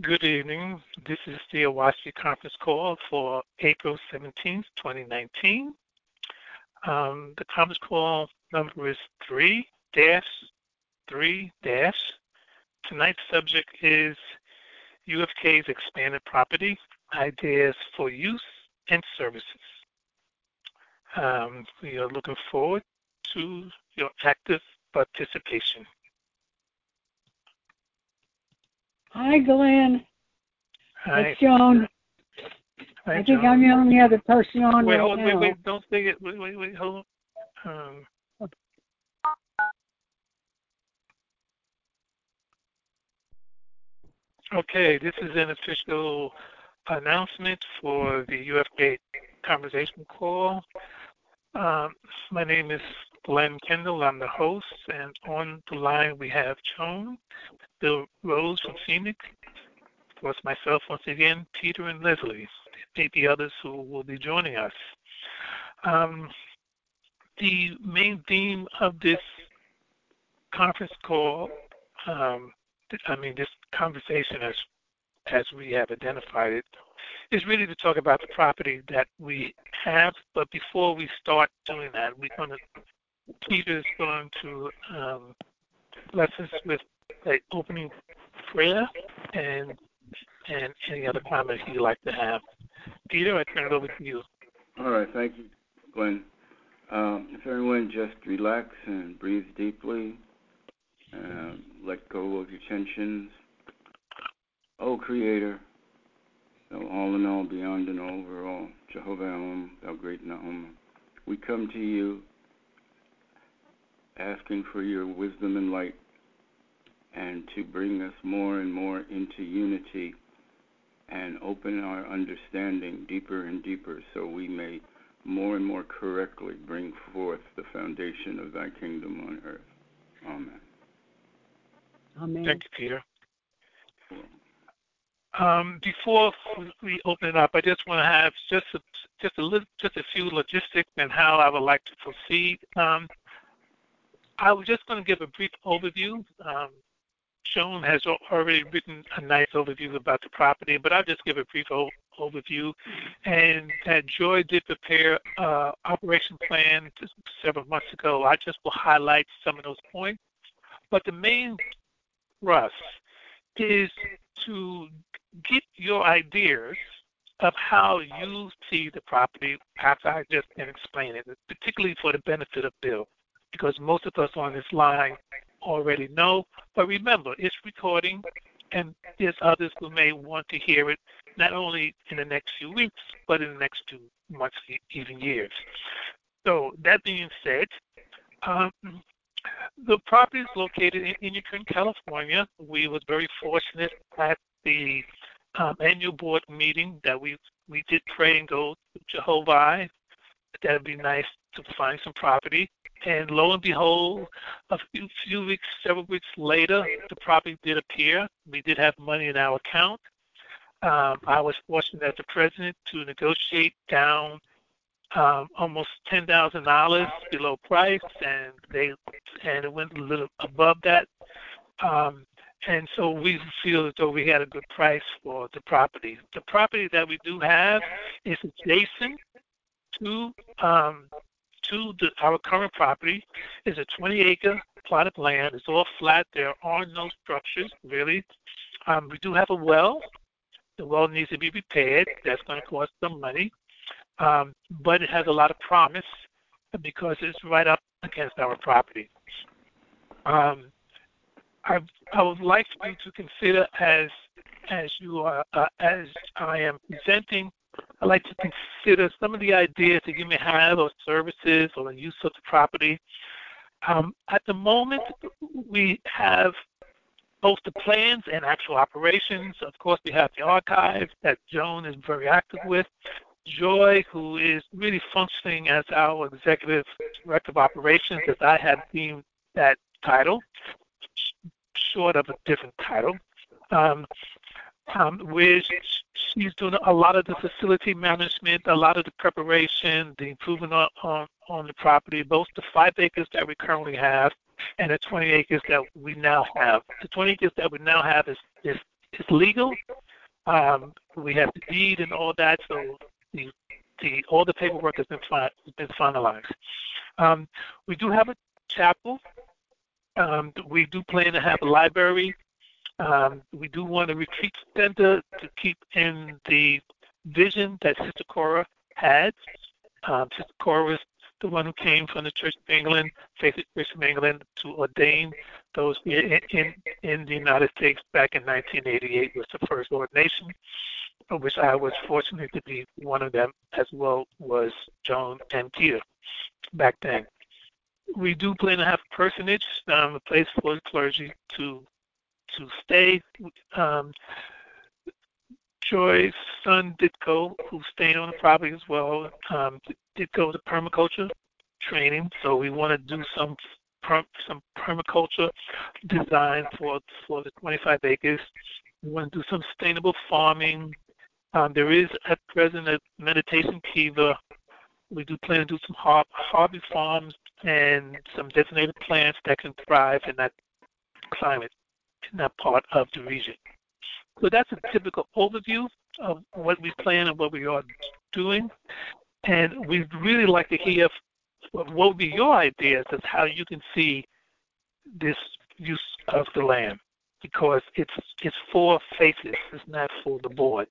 Good evening. This is the Oahspe conference call for April 17th, 2019. Um, the conference call number is 3 3 Tonight's subject is UFK's expanded property, ideas for use and services. Um, we are looking forward to your active participation. Hi, Glenn. Hi. It's Joan. Hi, I think Joan. I'm the only other person on Wait, right hold, now. wait, wait, don't say it. Wait, wait, wait, hold on. Um, okay, this is an official announcement for the UFK conversation call. Um, my name is Glenn Kendall. I'm the host, and on the line we have Joan, Bill Rose from Phoenix, of course myself once again, Peter and Leslie. There may be others who will be joining us. Um, the main theme of this conference call, um, I mean this conversation as as we have identified it, is really to talk about the property that we have. But before we start doing that, we're going to Peter's going to um, bless us with an opening prayer and and any other comments you'd like to have. Peter, I turn it over to you. All right, thank you, Glenn. Um, if everyone just relax and breathe deeply, um, let go of your tensions. Oh, Creator, thou all in all, beyond and over all, Jehovah Elohim, thou great Nahum, we come to you asking for your wisdom and light and to bring us more and more into unity and open our understanding deeper and deeper so we may more and more correctly bring forth the foundation of thy kingdom on earth. Amen. Amen. Thank you, Peter. Um, before we open it up, I just want to have just a, just a little, just a few logistics and how I would like to proceed. Um, I was just going to give a brief overview. Um, Joan has already written a nice overview about the property, but I'll just give a brief o- overview. And that Joy did prepare uh, operation plan several months ago. I just will highlight some of those points. But the main thrust is to get your ideas of how you see the property after I just can explain it, particularly for the benefit of Bill, because most of us on this line already know. But remember, it's recording, and there's others who may want to hear it not only in the next few weeks, but in the next two months, even years. So that being said, um, the property is located in Inyokern, California. We was very fortunate at the um, annual board meeting that we we did pray and go to Jehovah. That'd be nice to find some property. And lo and behold, a few, few weeks, several weeks later, the property did appear. We did have money in our account. Um, I was fortunate as the president to negotiate down um, almost ten thousand dollars below price, and they and it went a little above that. Um, and so we feel as though we had a good price for the property. The property that we do have is adjacent to um, to the, our current property. is a 20 acre plot of land. It's all flat. There are no structures really. Um, we do have a well. The well needs to be repaired. That's going to cost some money, um, but it has a lot of promise because it's right up against our property. Um, I, I would like for you to consider as as you are uh, as I am presenting. I'd like to consider some of the ideas that you may have or services or the use of the property. Um, at the moment, we have both the plans and actual operations. Of course, we have the archive that Joan is very active with. Joy, who is really functioning as our executive director of operations, as I have deemed that title, short of a different title, um, um, where she's doing a lot of the facility management, a lot of the preparation, the improvement on, on, on the property, both the five acres that we currently have and the 20 acres that we now have. The 20 acres that we now have is, is it's legal. Um, we have the deed and all that, so the, the all the paperwork has been fi- been finalized. Um, we do have a chapel. Um, we do plan to have a library. Um, we do want a retreat center to keep in the vision that Sister Cora had. Um, Sister Cora was the one who came from the Church of England, Faith Church of England, to ordain those in, in, in the United States back in 1988 was the first ordination, of which I was fortunate to be one of them, as well was Joan and Peter back then. We do plan to have a personage, um, a place for the clergy to to stay. Um, Joy's son Ditko, who stayed on the property as well, um, did go to permaculture training. So we want to do some per, some permaculture design for for the 25 acres. We want to do some sustainable farming. Um, there is at present a meditation kiva. We do plan to do some har- hobby farms and some designated plants that can thrive in that climate that part of the region. So that's a typical overview of what we plan and what we are doing. And we'd really like to hear what would be your ideas as how you can see this use of the land because it's it's for faces, it's not for the board.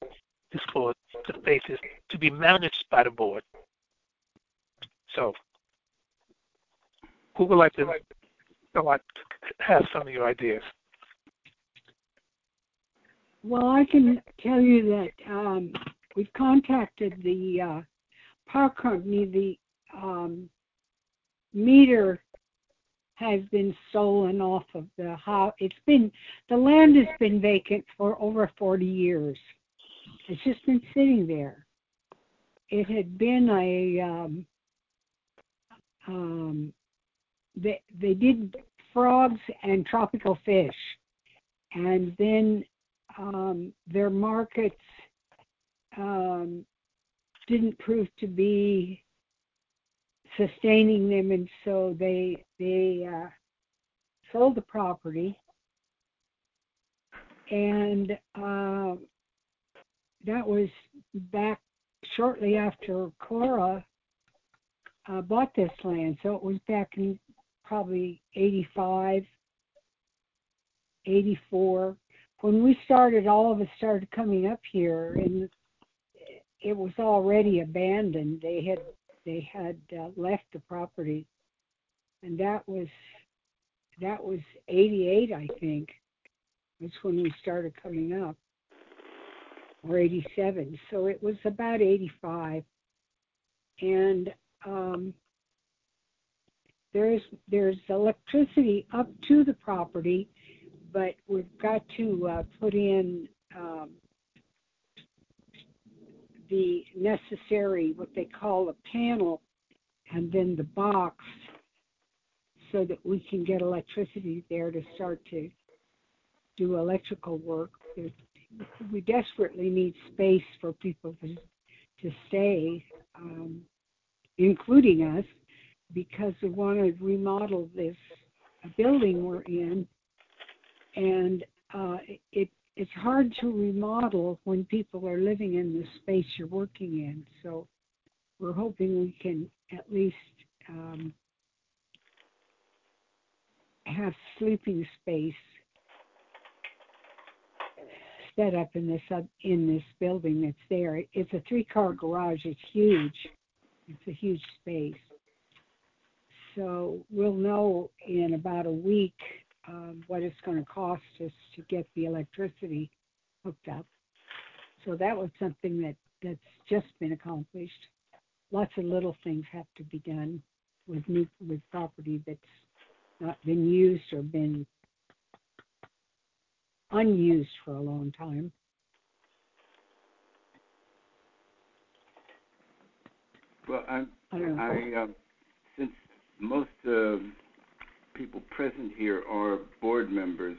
It's for the faces to be managed by the board. So who would like to have some of your ideas? Well, I can tell you that um, we've contacted the uh, power company. The um, meter has been stolen off of the house. It's been the land has been vacant for over 40 years. It's just been sitting there. It had been a um, um, they they did frogs and tropical fish, and then um, their markets um, didn't prove to be sustaining them, and so they they uh, sold the property, and uh, that was back shortly after Cora uh, bought this land. So it was back in probably 85, 84 when we started, all of us started coming up here, and it was already abandoned. They had they had uh, left the property, and that was that was '88, I think. That's when we started coming up, or '87. So it was about '85, and um, there's there's electricity up to the property but we've got to uh, put in um, the necessary, what they call a panel, and then the box so that we can get electricity there to start to do electrical work. We desperately need space for people to, to stay, um, including us, because we want to remodel this building we're in and uh, it it's hard to remodel when people are living in the space you're working in. So we're hoping we can at least um, have sleeping space set up in this in this building that's there. It's a three-car garage. It's huge. It's a huge space. So we'll know in about a week um, what it's going to cost us to get the electricity hooked up. So that was something that that's just been accomplished. Lots of little things have to be done with new with property that's not been used or been unused for a long time. Well, I, I, I um, since most uh, people present here are board members.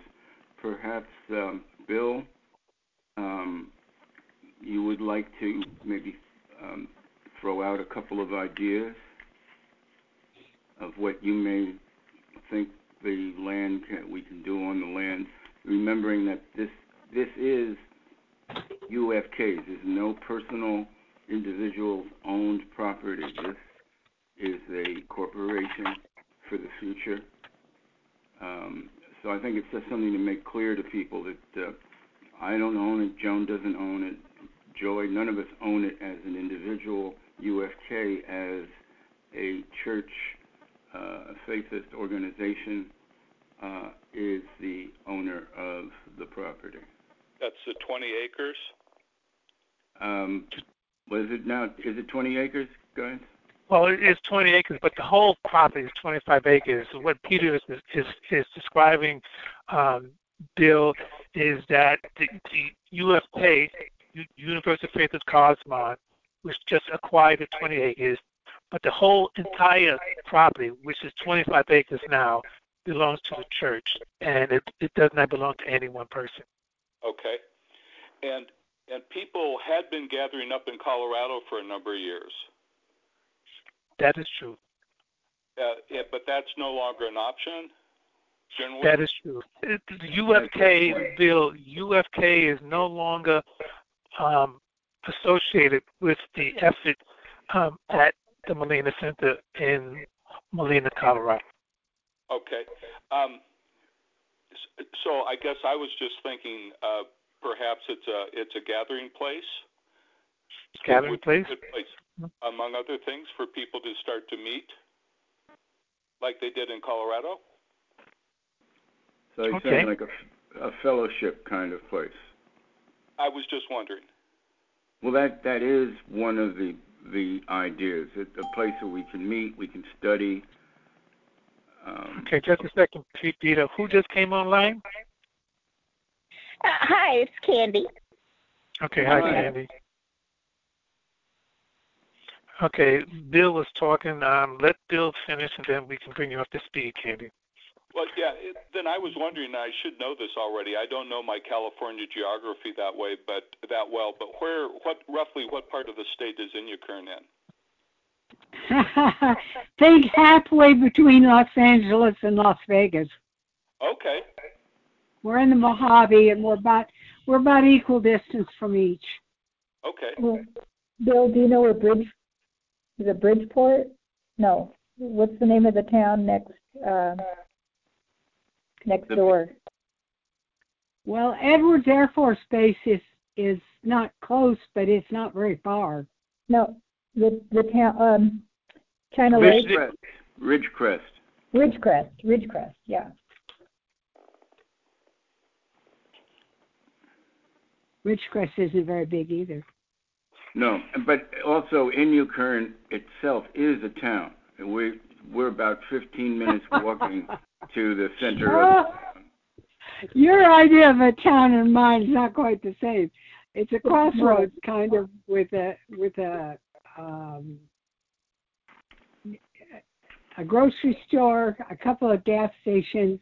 Perhaps, um, Bill, um, you would like to maybe um, throw out a couple of ideas of what you may think the land can, we can do on the land, remembering that this this is UFK's. There's no personal, individual owned property. This is a corporation for the future. Um, so I think it's just something to make clear to people that uh, I don't own it, Joan doesn't own it, Joy, none of us own it as an individual. UFK as a church, uh, faithist organization, uh, is the owner of the property. That's the 20 acres? Um, was it now? Is it 20 acres, guys? Well, it is 20 acres, but the whole property is 25 acres. What Peter is is, is describing, um, Bill, is that the, the UFK, Universal Faithists of Kosmon, which just acquired the 20 acres, but the whole entire property, which is 25 acres now, belongs to the church, and it, it does not belong to any one person. Okay. And and people had been gathering up in Colorado for a number of years. That is true. Uh, yeah, but that's no longer an option. Generally? That is true. It, the UFK bill, UFK is no longer um, associated with the effort um, at the Molina Center in Molina, Colorado. Okay. Um, so I guess I was just thinking uh, perhaps it's a it's a gathering place. Gathering place. place, among other things, for people to start to meet, like they did in Colorado. So he's Okay. saying like a, a fellowship kind of place. I was just wondering. Well, that that is one of the the ideas. It's a place where we can meet, we can study. Um, Okay, just a second, Pete- Peter. Who just came online? Uh, hi, it's Candy. Okay, hi, Hi. Candy. Okay, Bill was talking. Um, let Bill finish, and then we can bring you up to speed, Candy. Well, yeah. It, then I was wondering. I should know this already. I don't know my California geography that way, but that well. But where, what, roughly, what part of the state is Inyokern in? Think halfway between Los Angeles and Las Vegas. Okay. We're in the Mojave, and we're about we're about equal distance from each. Okay. Well, Bill, do you know where Bridge, is it Bridgeport? No. What's the name of the town next, uh, next The- door? Well, Edwards Air Force Base is is not close, but it's not very far. No, the, the town, um, China Lake, Ridgecrest. Ridgecrest. Ridgecrest, Ridgecrest, yeah. Ridgecrest isn't very big either. No, but also Inyokern itself is a town. We we're about 15 minutes walking to the center of. Your idea of a town and mine is not quite the same. It's a crossroads kind of with a with a um, a grocery store, a couple of gas stations.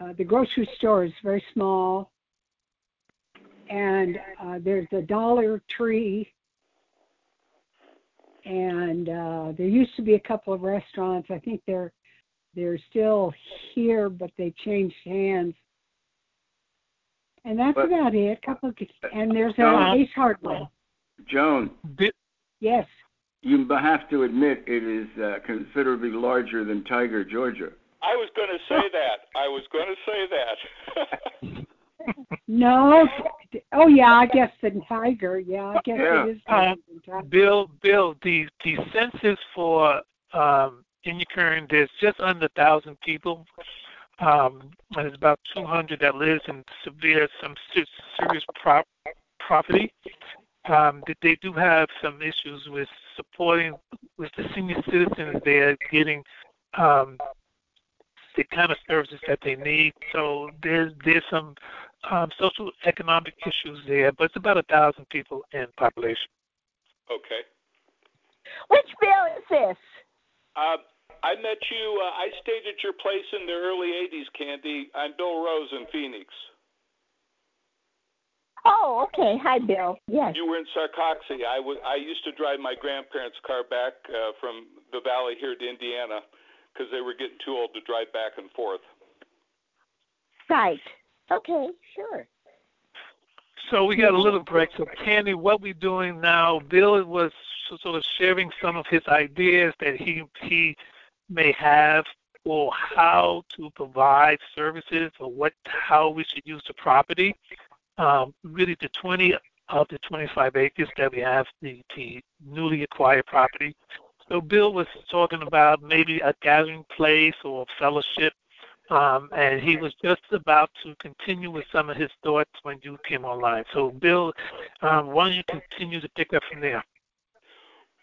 Uh, the grocery store is very small, and uh, there's a Dollar Tree, and uh, there used to be a couple of restaurants. I think they're they're still here, but they changed hands. And that's But- about it. couple of, and there's No. a Ace Hardware. Joan, Yes. you have to admit it is uh, considerably larger than Tiger, Georgia. I was going to say that. I was going to say that. No. Oh yeah, I guess the Tiger. Yeah, I guess Yeah. it is. Larger than Tiger. Bill, Bill, the the census for um, Inyokern, there's just under a thousand people. Um, and there's about 200 that lives in severe, some serious prop, property. Um, they, they do have some issues with supporting with the senior citizens. They're getting um, the kind of services that they need. So there's there's some um, social economic issues there, but it's about a thousand people in population. okay. Which bill is this? Uh, I met you. Uh, I stayed at your place in the early '80s, Candy. I'm Bill Rose in Phoenix. Oh, okay. Hi, Bill. Yes. You were in Sarcoxy. I was. I used to drive my grandparents' car back uh, from the valley here to Indiana because they were getting too old to drive back and forth. Right. Okay, sure. So we got a little break. So Candy, what we're doing now, Bill was sort of sharing some of his ideas that he he may have or how to provide services or what how we should use the property. Um, really, the 20 of the 25 acres that we have, the, the newly acquired property. So Bill was talking about maybe a gathering place or a fellowship um, and he was just about to continue with some of his thoughts when you came online. So, Bill, um, why don't you continue to pick up from there?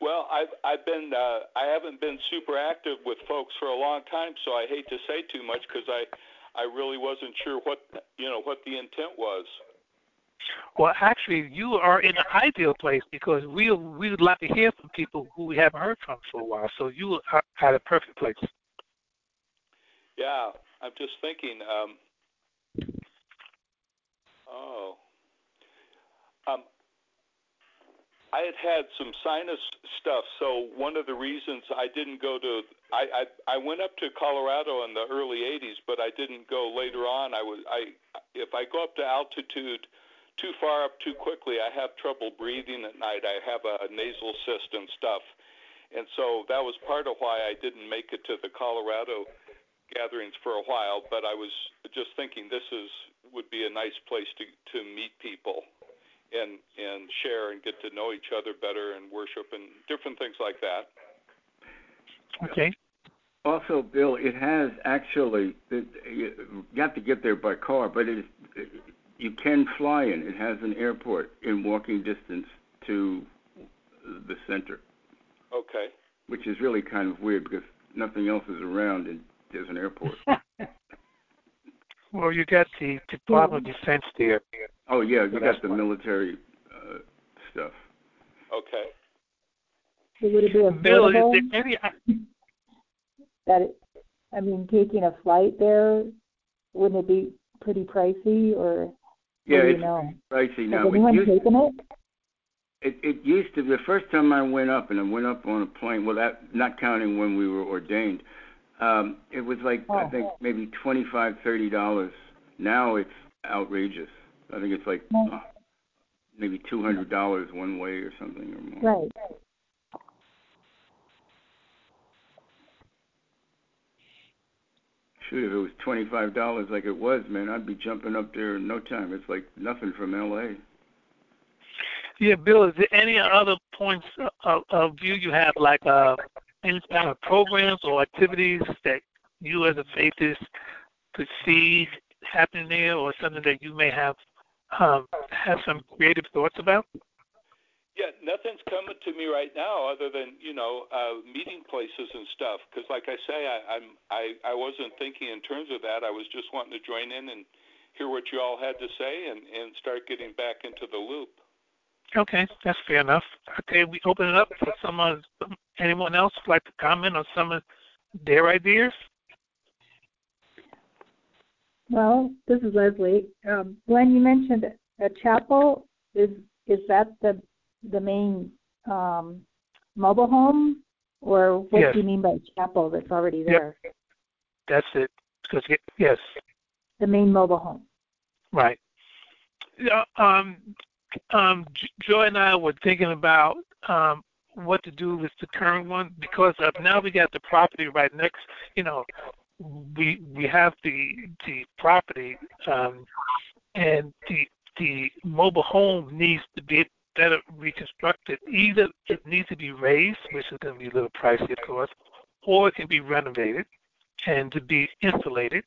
Well, I've I've been uh, I haven't been super active with folks for a long time, so I hate to say too much because I I really wasn't sure what you know what the intent was. Well, actually, you are in an ideal place because we we would like to hear from people who we haven't heard from for a while. So you are at a perfect place. Yeah, I'm just thinking. Um, oh, um, I had had some sinus stuff, so one of the reasons I didn't go to I, I I went up to Colorado in the early 80s, but I didn't go later on. I was I if I go up to altitude too far up too quickly, I have trouble breathing at night. I have a nasal cyst and stuff. And so that was part of why I didn't make it to the Colorado gatherings for a while, but I was just thinking this is would be a nice place to to meet people and and share and get to know each other better and worship and different things like that. Okay. Also, Bill, it has actually you have to get there by car, but it you can fly in. It has an airport in walking distance to the center. Okay. Which is really kind of weird because nothing else is around and there's an airport. well, you got the Department of Defense there. Oh yeah, you got the military uh, stuff. Okay. So would it be affordable? Bill, is there any? That it, I mean, taking a flight there, wouldn't it be pretty pricey, or yeah, do it's you know? pricey now. Has anyone it used, taken it? It it used to the first time I went up, and I went up on a plane. Well, that not counting when we were ordained. Um, it was like oh. I think maybe twenty five, thirty dollars. Now it's outrageous. I think it's like uh, maybe two hundred dollars one way or something or more. Right. Shoot, if it was twenty five dollars like it was, man, I'd be jumping up there in no time. It's like nothing from L.A. Yeah, Bill. Is there any other points of, of view you have, like uh, any kind of programs or activities that you as a faithist could see happening there, or something that you may have um, have some creative thoughts about? Yeah, nothing's coming to me right now other than you know uh, meeting places and stuff. Because like I say, I, I'm I I wasn't thinking in terms of that. I was just wanting to join in and hear what you all had to say and and start getting back into the loop. Okay, that's fair enough. Okay, we open it up for someone, anyone else would like to comment on some of their ideas. Well, this is Leslie. Um, Glenn, you mentioned a chapel. Is is that the the main um, mobile home, or what yes. do you mean by chapel that's already there? Yep. That's it. Because yes, the main mobile home. Right. Yeah. Um, um, Joy and I were thinking about um, what to do with the current one because of now we got the property right next. You know, we we have the the property, um, and the the mobile home needs to be better reconstructed. Either it needs to be raised, which is going to be a little pricey, of course, or it can be renovated and to be insulated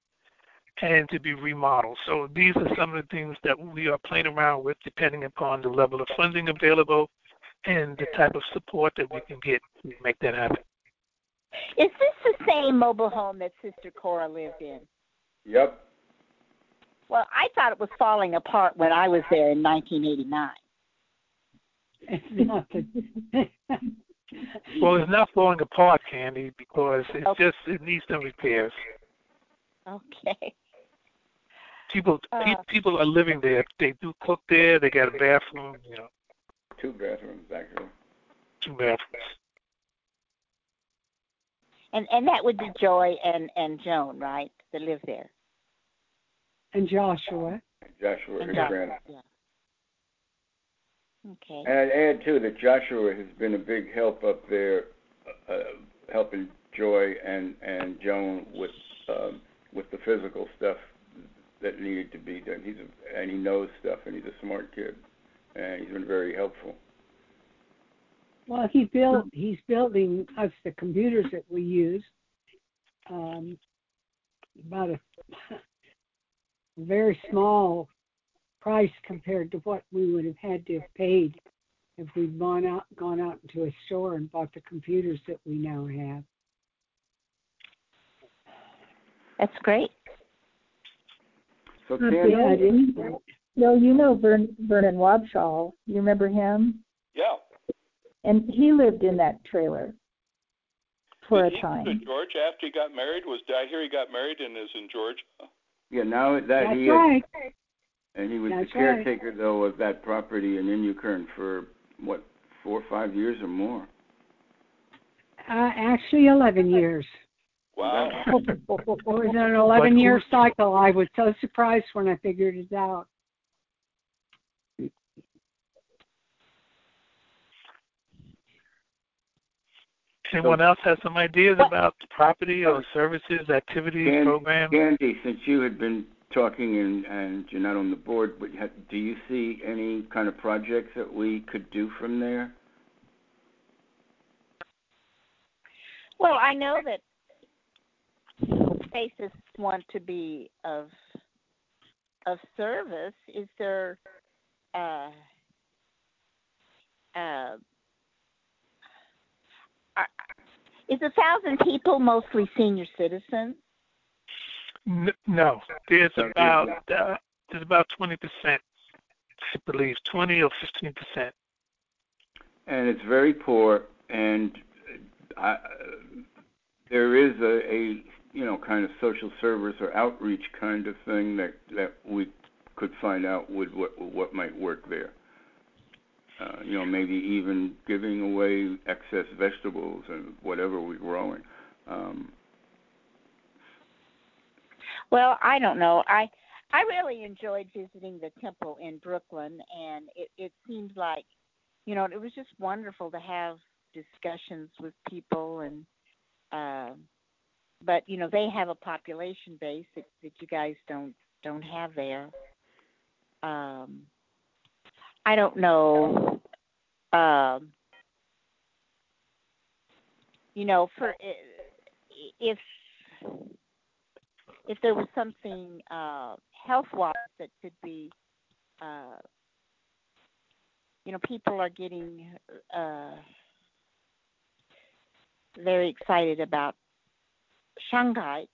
and to be remodeled. So these are some of the things that we are playing around with depending upon the level of funding available and the type of support that we can get to make that happen. Is this the same mobile home that Sister Cora lived in? Yep. Well, I thought it was falling apart when I was there in 1989. It's nothing. well, it's not falling apart, Candy, because it's Okay. just it needs some repairs. Okay. People Uh. pe- people are living there. They do cook there. They got a bathroom. You know, Two bathrooms actually. two bathrooms. And and that would be Joy and and Joan, right? That live there. and Joshua. Joshua, And his Joshua, yeah. Okay. And I'd add too that Joshua has been a big help up there, uh, helping Joy and and Joan with um, with the physical stuff that needed to be done. He's a, and he knows stuff, and he's a smart kid, and he's been very helpful. Well, he built. He's building us the computers that we use. Um, about a very small price compared to what we would have had to have paid if we'd gone out gone out into a store and bought the computers that we now have. That's great. So Candy, Yeah, it is. Well, you know Vern, Vernon Wabshall. You remember him? Yeah. And he lived in that trailer for Did a he go to time. Georgia after he got married? Was I hear he got married and is in Georgia? yeah, now that That's he is, right. and he was That's the right. caretaker though of that property in Inyokern for what four or five years or more. Uh, actually, 11 years. Wow. It was an 11 year cycle. I was so surprised when I figured it out. Anyone else have some ideas about property or services, activities, Can- programs? Candy, since you had been talking and, and you're not on the board, but do you see any kind of projects that we could do from there? Well, I know that spaces want to be of of service. Is there uh, uh, are- is a thousand people mostly senior citizens? No, there's about uh, there's about twenty percent, I believe, twenty or fifteen percent. and it's very poor and I, there is a, a you know kind of social service or outreach kind of thing that that we could find out would what what might work there. Uh, you know, maybe even giving away excess vegetables and whatever we're growing. Um, Well, I don't know. I I really enjoyed visiting the temple in Brooklyn, and it it seemed like, you know, it was just wonderful to have discussions with people, and um, but you know they have a population base that that you guys don't don't have there. Um, I don't know. Um, you know, for if if there was something uh, health wise that could be, uh, you know, people are getting uh, very excited about Shanghai,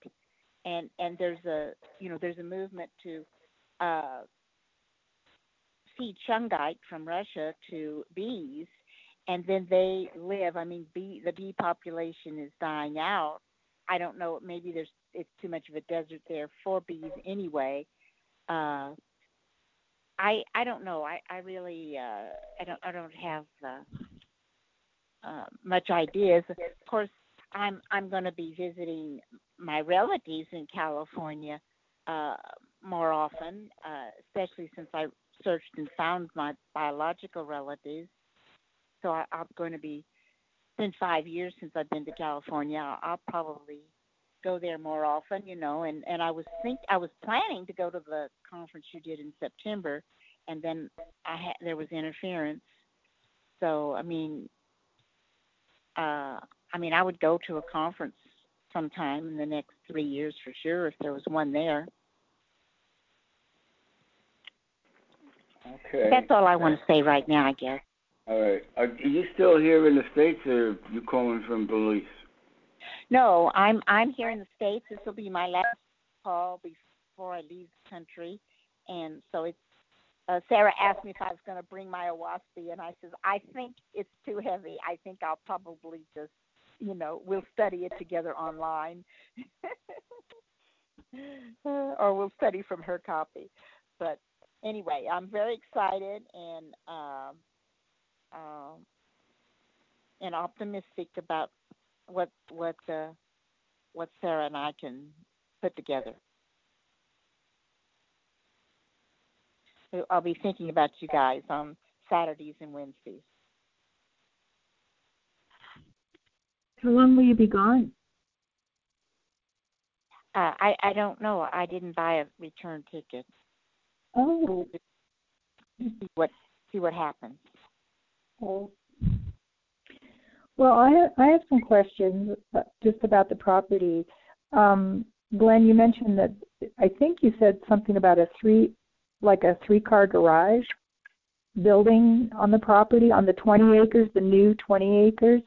and and there's a you know there's a movement to uh, feed Shanghai from Russia to bees, and then they live. I mean, bee the bee population is dying out. I don't know. Maybe there's it's too much of a desert there for bees anyway. Uh, I I don't know. I I really uh, I don't I don't have uh, uh, much ideas. Of course, I'm I'm going to be visiting my relatives in California uh, more often, uh, especially since I searched and found my biological relatives. So I, I'm going to be. It's been five years since I've been to California. I'll, I'll probably go there more often, you know. And and I was think I was planning to go to the conference you did in September, and then I there was interference. So I mean, uh, I mean, I would go to a conference sometime in the next three years for sure if there was one there. okay. That's all I want to say right now, I guess. All right. Are you still here in the states, or are you calling from Belize? No, I'm I'm here in the states. This will be my last call before I leave the country, and so it's. Uh, Sarah asked me if I was going to bring my Oahspe, and I says I think it's too heavy. I think I'll probably just, you know, we'll study it together online, or we'll study from her copy. But anyway, I'm very excited and um, um, and optimistic about what what uh, what Sarah and I can put together. I'll be thinking about you guys. on Saturdays and Wednesdays. How long will you be gone? Uh, I I don't know. I didn't buy a return ticket. Oh. See what see what happens. Oh. Well, I have, I have some questions uh, just about the property. Um, Glenn, you mentioned that I think you said something about a three, like a three-car garage building on the property on the 20 acres, the new 20 acres.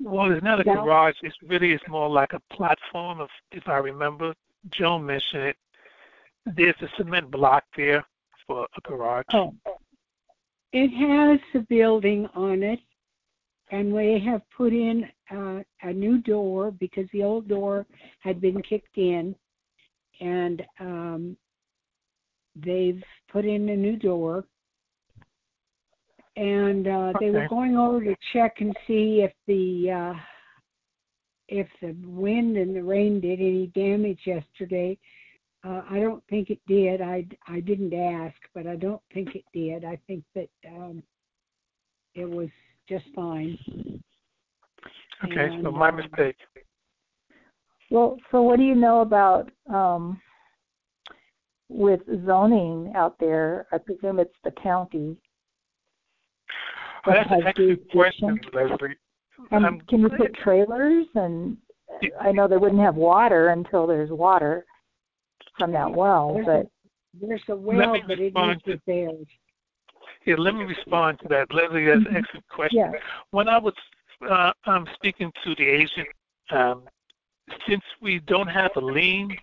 Well, it's not a garage. It's really it's more like a platform. Of if I remember, Joe mentioned it. There's a cement block there for a garage. Oh, It has a building on it, and we have put in uh, a new door because the old door had been kicked in, and um, they've put in a new door. And uh, they were going over to check and see if the uh, if the wind and the rain did any damage yesterday. Uh, I don't think it did. I, I didn't ask, but I don't think it did. I think that um, it was just fine. Okay, so my um, mistake. well, so what do you know about um, with zoning out there? I presume it's the county. Oh, that's an has excellent question. Leslie. And Um, can you put trailers? And I know they wouldn't have water until there's water from that well, There's but There's a well, me but it respond needs repairs. Yeah, let me respond to that, Leslie. That's an Mhm. excellent question. yeah. When I was uh, um, speaking to the agent, um, since we don't have a lien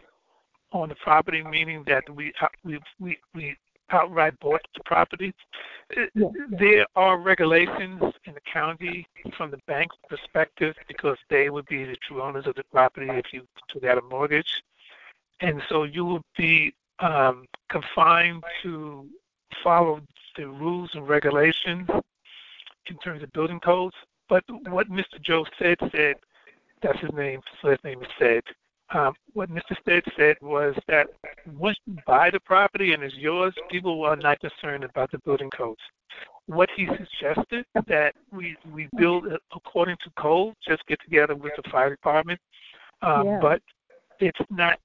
on the property, meaning that we uh, we we, we outright bought the property, Yeah. there are regulations in the county from the bank's perspective because they would be the true owners of the property if you took out a mortgage, and so you would be um, confined to follow the rules and regulations in terms of building codes. But what Mr. Joe said said, that's his name, his name is said. Um, what Mr. Stead said was that once you buy the property and it's yours, people are not concerned about the building codes. What he suggested that we we build it according to code, just get together with the fire department, um, Yeah. but it's not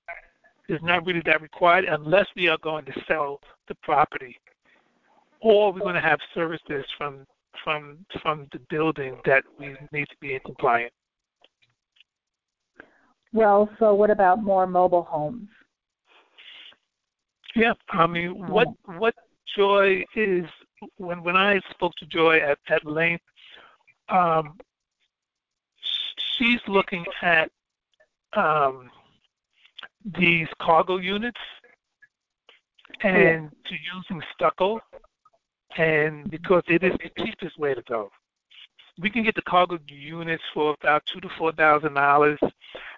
it's not really that required unless we are going to sell the property or we're going to have services from from from the building that we need to be in compliant. Well, so what about more mobile homes? Yeah, I mean, what what Joy is when when I spoke to Joy at at length, um, she's looking at um, these cargo units and to using stucco, and because it is the cheapest way to go. We can get the cargo units for about two to four thousand dollars,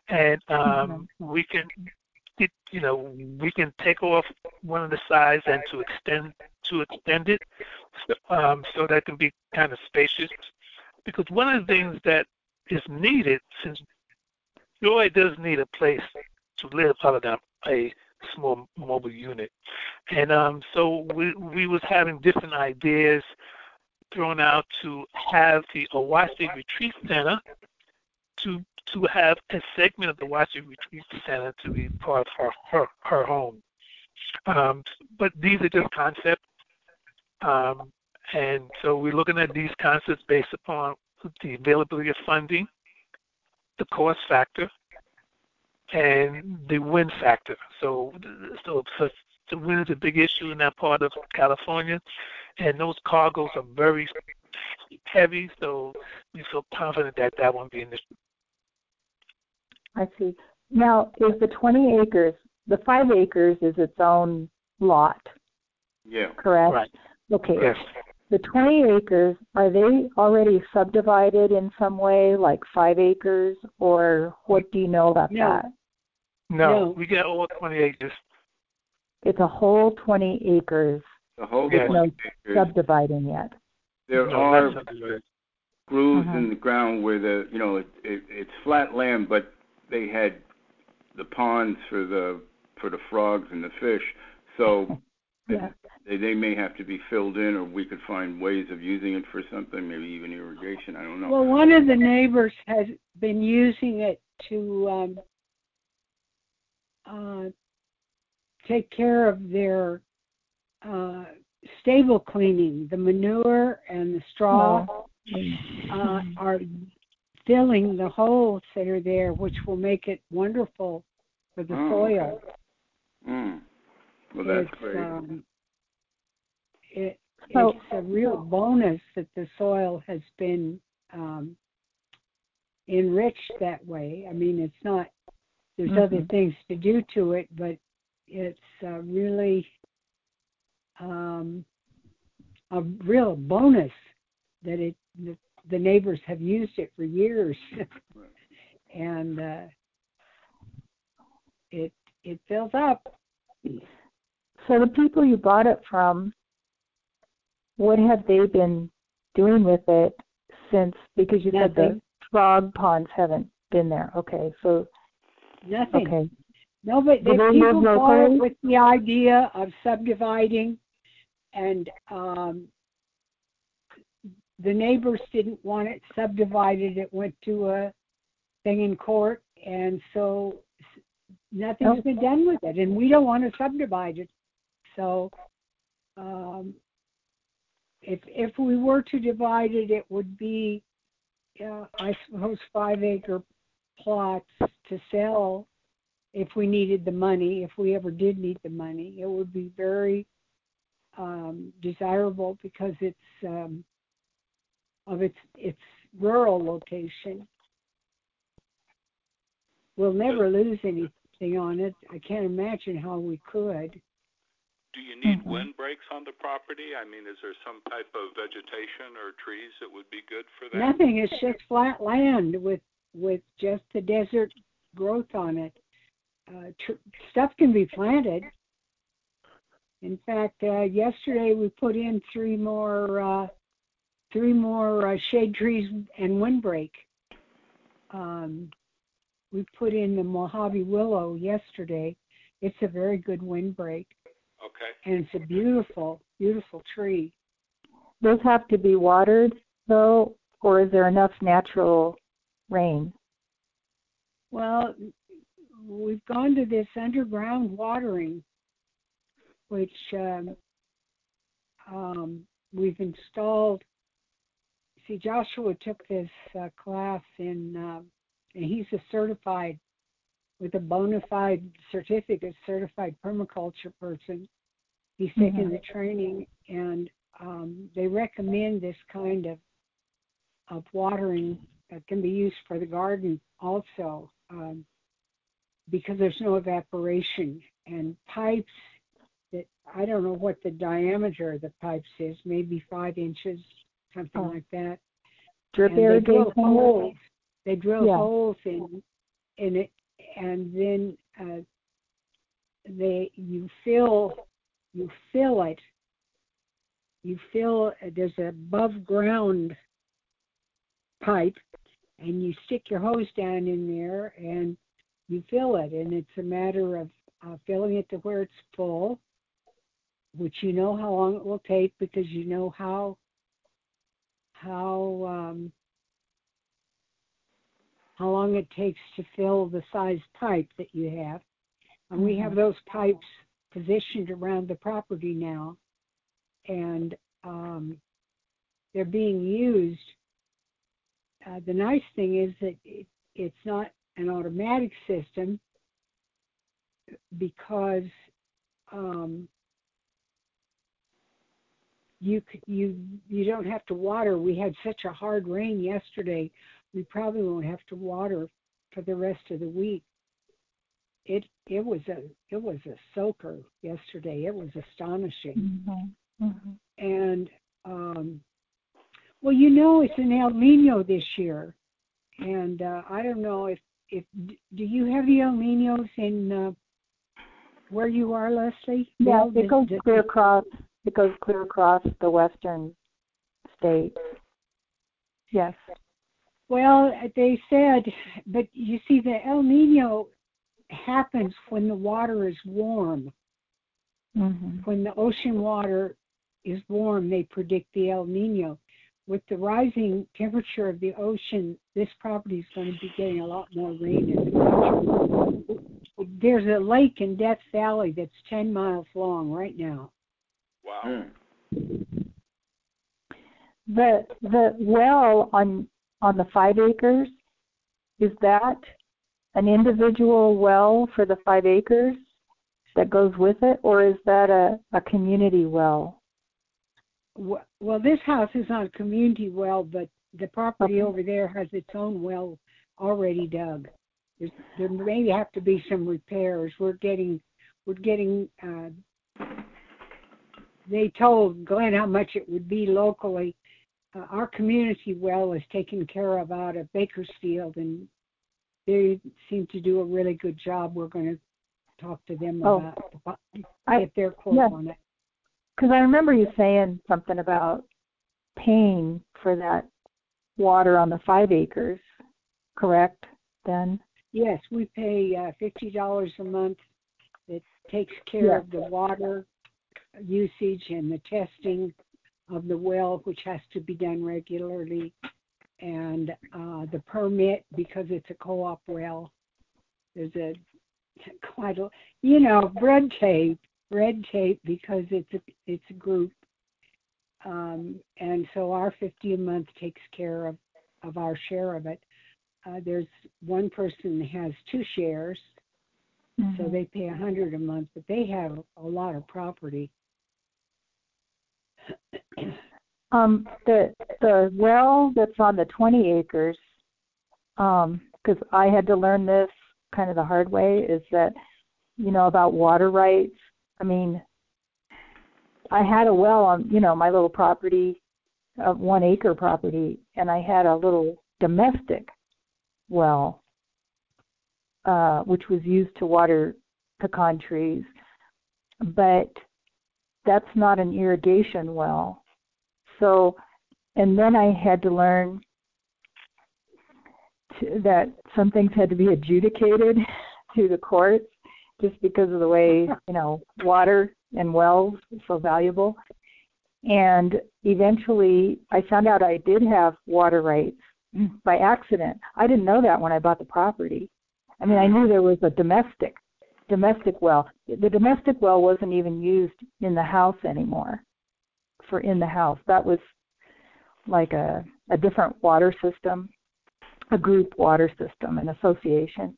and um, we can get you know we can take off one of the sides and to extend to extend it so, um, so that can be kind of spacious. Because one of the things that is needed, since Joy does need a place to live other than a small mobile unit, and um, so we we was having different ideas thrown out to have the Oahspe Retreat Center to to have a segment of the Oahspe Retreat Center to be part of her her, her home. Um, but these are just concepts, um, and so we're looking at these concepts based upon the availability of funding, the cost factor, and the win factor. So, so, so the wind is a big issue in that part of California, and those cargoes are very heavy. So we feel confident that that won't be an issue. I see. Now, is the 20 acres, the five acres is its own lot, Yeah. correct? Right. Okay. Yes. The 20 acres, are they already subdivided in some way, like five acres, or what do you know about No. that? No, No. we get all 20 acres. It's a whole 20 acres The whole Yes. 20 acres. subdividing yet. There no, are not subdivided. grooves Uh-huh. in the ground where the you know it, it, it's flat land, but they had the ponds for the for the frogs and the fish. So Yeah. they, they may have to be filled in, or we could find ways of using it for something, maybe even irrigation. I don't know. Well, one of the neighbors has been using it to um, uh, take care of their uh, stable cleaning. The manure and the straw uh, are filling the holes that are there, which will make it wonderful for the Oh, soil. Mm. Well, that's it's, great. Um, it, So- it's a real bonus that the soil has been um, enriched that way. I mean, it's not. There's other Mhm. things to do to it, but it's uh, really um, a real bonus that it the, the neighbors have used it for years, and uh, it it fills up. So the people you bought it from, what have they been doing with it since? Because you said the frog ponds haven't been there. Okay, so Nothing. okay, No, but they, they people live bought it with the idea of subdividing, and um, the neighbors didn't want it subdivided. It went to a thing in court, and so nothing's been done with it, and we don't want to subdivide it. So, um, if if we were to divide it, it would be, uh, I suppose, five acre plots to sell if we needed the money, if we ever did need the money, it would be very um, desirable because it's um, of its its rural location. We'll never lose anything on it. I can't imagine how we could. Do you need Mhm. windbreaks on the property? I mean, is there some type of vegetation or trees that would be good for that? Nothing. It's just flat land with with just the desert growth on it. Uh, tr- stuff can be planted. In fact, uh, yesterday we put in three more uh, three more uh, shade trees and windbreak. Um, we put in the Mojave willow yesterday. It's a very good windbreak, Okay. and it's a beautiful, beautiful tree. those have to be watered though, or is there enough natural rain? Well, we've gone to this underground watering, which um, um, we've installed. See, Joshua took this uh, class in, uh, and he's a certified, with a bona fide certificate, certified permaculture person. He's taken Mhm. the training, and um, they recommend this kind of of watering that can be used for the garden also um, because there's no evaporation and pipes that I don't know what the diameter of the pipes is, maybe five inches, something Oh. like that. Drip and they drill holes. They drill Yeah. holes in in it, and then uh, they you fill you fill it. You fill there's a above ground pipe, and you stick your hose down in there and you fill it, and it's a matter of uh, filling it to where it's full, which you know how long it will take because you know how how um, how long it takes to fill the size pipe that you have. And we have those pipes positioned around the property now, and um, they're being used. Uh, the nice thing is that it, it's not an automatic system because um, you you you don't have to water. We had such a hard rain yesterday. We probably won't have to water for the rest of the week. It it was a it was a soaker yesterday. It was astonishing. Mhm. Mhm. And um, well, you know, it's an El Nino this year, and uh, I don't know if if do you have the El Ninos in uh, where you are, Leslie? Yeah, Bill? it goes Does- clear across. It goes clear across the western state. Yes. Well, they said, but you see, the El Nino happens when the water is warm. Mm-hmm. When the ocean water is warm, they predict the El Nino. With the rising temperature of the ocean, this property is going to be getting a lot more rain in the future. There's a lake in Death Valley that's 10 miles long right now. Wow. Hmm. The the well on on the five acres is that an individual well for the five acres that goes with it, or is that a, a community well? Well, this house is on a community well, but the property over there has its own well already dug. There's, there may have to be some repairs. We're getting, we're getting, uh, they told Glenn how much it would be locally. Uh, our community well is taken care of out of Bakersfield and they seem to do a really good job. We're going to talk to them Oh. about, about I- get their quote yeah. on it. Because I remember you saying something about paying for that water on the five acres, correct? Then Yes, we pay uh, fifty dollars a month. It takes care Yeah. of the water usage and the testing of the well, which has to be done regularly, and uh, the permit because it's a co-op well. There's a quite a you know red tape, red tape because it's a it's a group, um, and so our fifty a month takes care of of our share of it. Uh, there's one person has two shares, so Mhm. they pay a hundred a month, but they have a lot of property. um the the well that's on the 20 acres um because I had to learn this kind of the hard way is that you know about water rights. I mean I had a well on, you know, my little property, uh, one acre property, and I had a little domestic well, uh, which was used to water pecan trees. But that's not an irrigation well. So, and then I had to learn to, that some things had to be adjudicated to the courts just because of the way, you know, water and wells is so valuable. And eventually I found out I did have water rights by accident. I didn't know that when I bought the property. I mean, I knew there was a domestic domestic well. The domestic well wasn't even used in the house anymore for in the house. That was like a a different water system, a group water system, an association.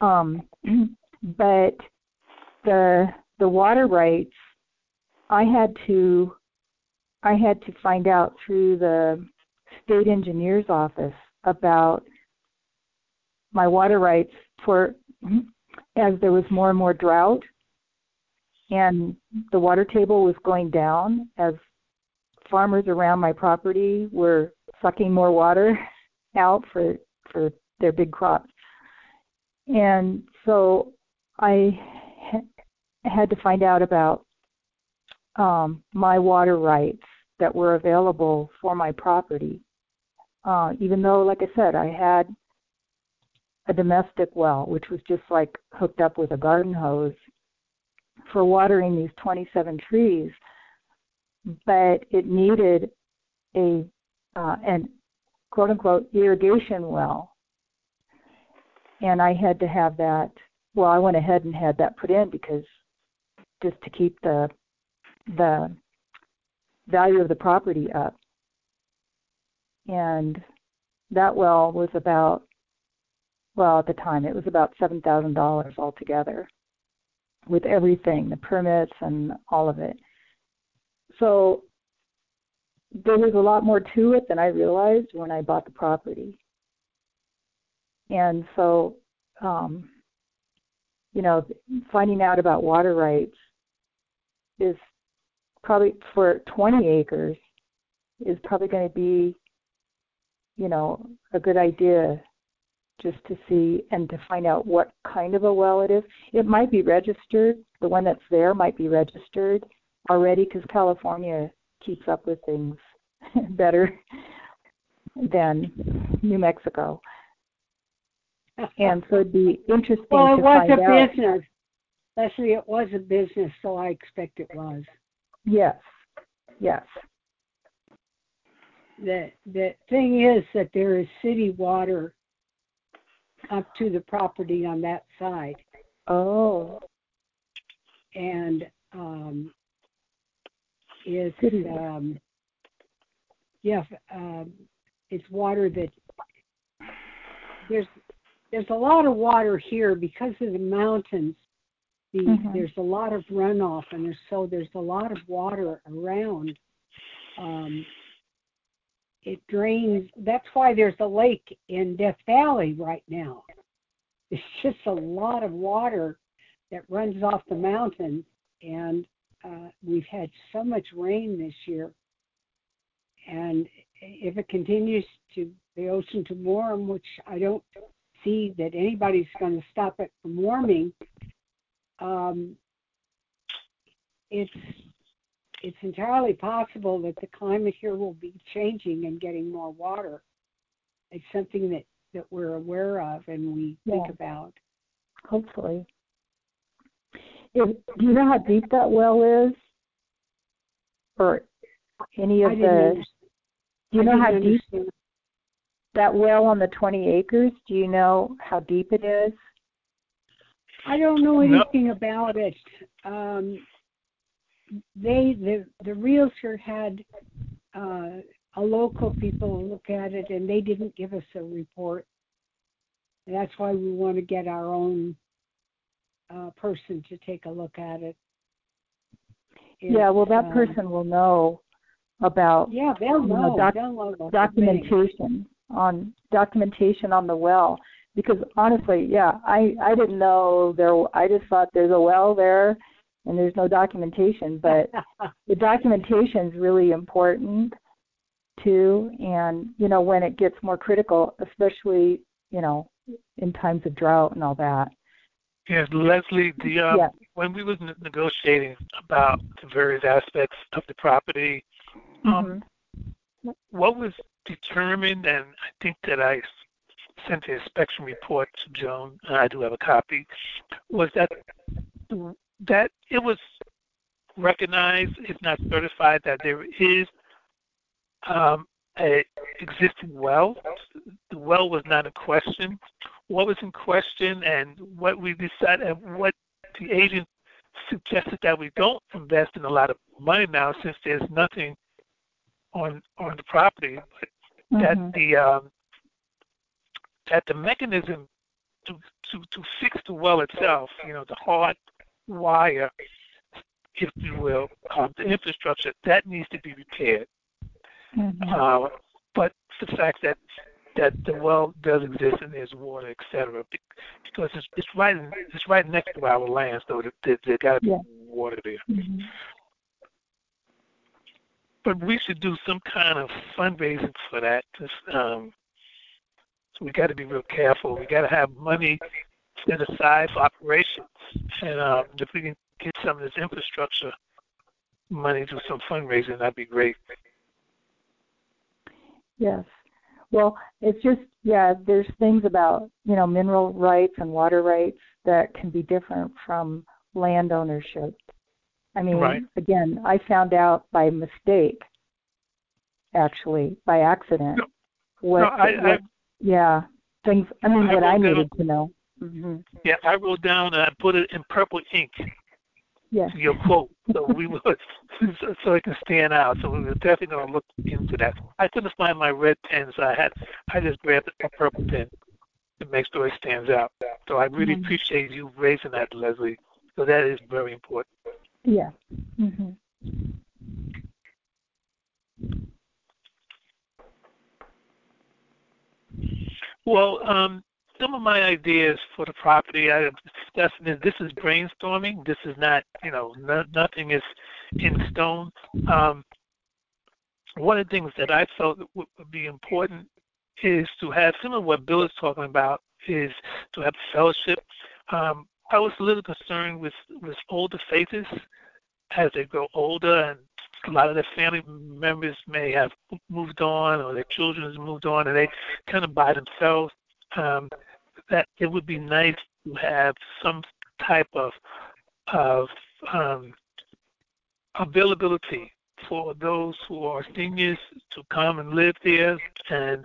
Um, but the the water rights, I had to I had to find out through the state engineer's office about my water rights for as there was more and more drought and the water table was going down as farmers around my property were sucking more water out for for their big crops. And so I ha- had to find out about um, my water rights that were available for my property. Uh, even though, like I said, I had a domestic well, which was just like hooked up with a garden hose for watering these 27 trees, but it needed a uh, an quote unquote irrigation well, and I had to have that. Well, I went ahead and had that put in because just to keep the the value of the property up. And that well was about well at the time it was about seven thousand dollars altogether with everything, the permits and all of it. So there was a lot more to it than I realized when I bought the property. And so um you know, finding out about water rights is probably for 20 acres is probably going to be, you know, a good idea just to see and to find out what kind of a well it is. It might be registered. The one that's there might be registered already because California keeps up with things better than New Mexico. And so it'd be interesting well, it was a out. business. Leslie, it was a business, so I expect it was. Yes. Yes. The the thing is that there is city water up to the property on that side, Oh. and um, it's um, yeah, um, it's water that there's there's a lot of water here because of the mountains. The, Mhm. There's a lot of runoff, and there's, so there's a lot of water around. Um, it drains. That's why there's a lake in Death Valley right now. It's just a lot of water that runs off the mountains, and uh, we've had so much rain this year. And if it continues to the ocean to warm, which I don't see that anybody's going to stop it from warming, um, it's it's entirely possible that the climate here will be changing and getting more water. It's something that that we're aware of and we think about. Hopefully. If, do you know how deep that well is? Or any of the do you know how deep understand. That well on the 20 acres? Do you know how deep it is? I don't know No. anything about it. Um, they the the realtor had uh, a local people look at it, and they didn't give us a report. And that's why we want to get our own uh, person to take a look at it. yeah, well that It's, um, person will know about Yeah, they'll you know, know. doc- they'll know about the documentation on documentation on the well because honestly yeah i i didn't know there i just thought there's a well there and there's no documentation but the documentation is really important too and you know when it gets more critical especially you know in times of drought and all that Yes, Leslie, the um, Yeah. when we was negotiating about the various aspects of the property, um, Mhm. what was determined, and I think that I sent the inspection report to Joan, and I do have a copy, was that that it was recognized, if not certified, that there is um, a existing well. The well was not in question. What was in question, and what we decided, and what the agent suggested that we don't invest in a lot of money now, since there's nothing on on the property, but that Mhm. the um, that the mechanism to, to to fix the well itself, you know, the hard wire, if you will, um, the infrastructure that needs to be repaired. Mhm. Uh, but the fact that that the well does exist and there's water, et cetera, because it's, it's right it's right next to our land, so there, there, there got to be Yeah. water there. Mhm. But we should do some kind of fundraising for that. 'cause, um, so we got to be real careful. We got to have money set aside for operations, and um, if we can get some of this infrastructure money to some fundraising, that'd be great. Yes. Well, it's just yeah, there's things about, you know, mineral rights and water rights that can be different from land ownership. I mean, Right. again, I found out by mistake actually, by accident. No, what, no, I- what yeah, things I mean I what I wrote down- needed to know. Mhm. Yeah, I wrote down and I put it in purple ink. Yes. Your quote, so we would, so, so it can stand out. So we were definitely going to look into that. I couldn't find my red pen, so I had I just grabbed a purple pen to make sure it stands out. So I really Mhm. appreciate you raising that, Leslie. So that is very important. Yeah. Mhm. Well, um, some of my ideas for the property I have discussed is this is brainstorming. This is not, you know, no, nothing is in stone. Um, one of the things that I felt would, be important is to have similar what Bill is talking about is to have fellowship. Um, I was a little concerned with with older faiths as they grow older and a lot of their family members may have moved on or their children have moved on and they kind of by themselves. Um, that it would be nice to have some type of of um, availability for those who are seniors to come and live there and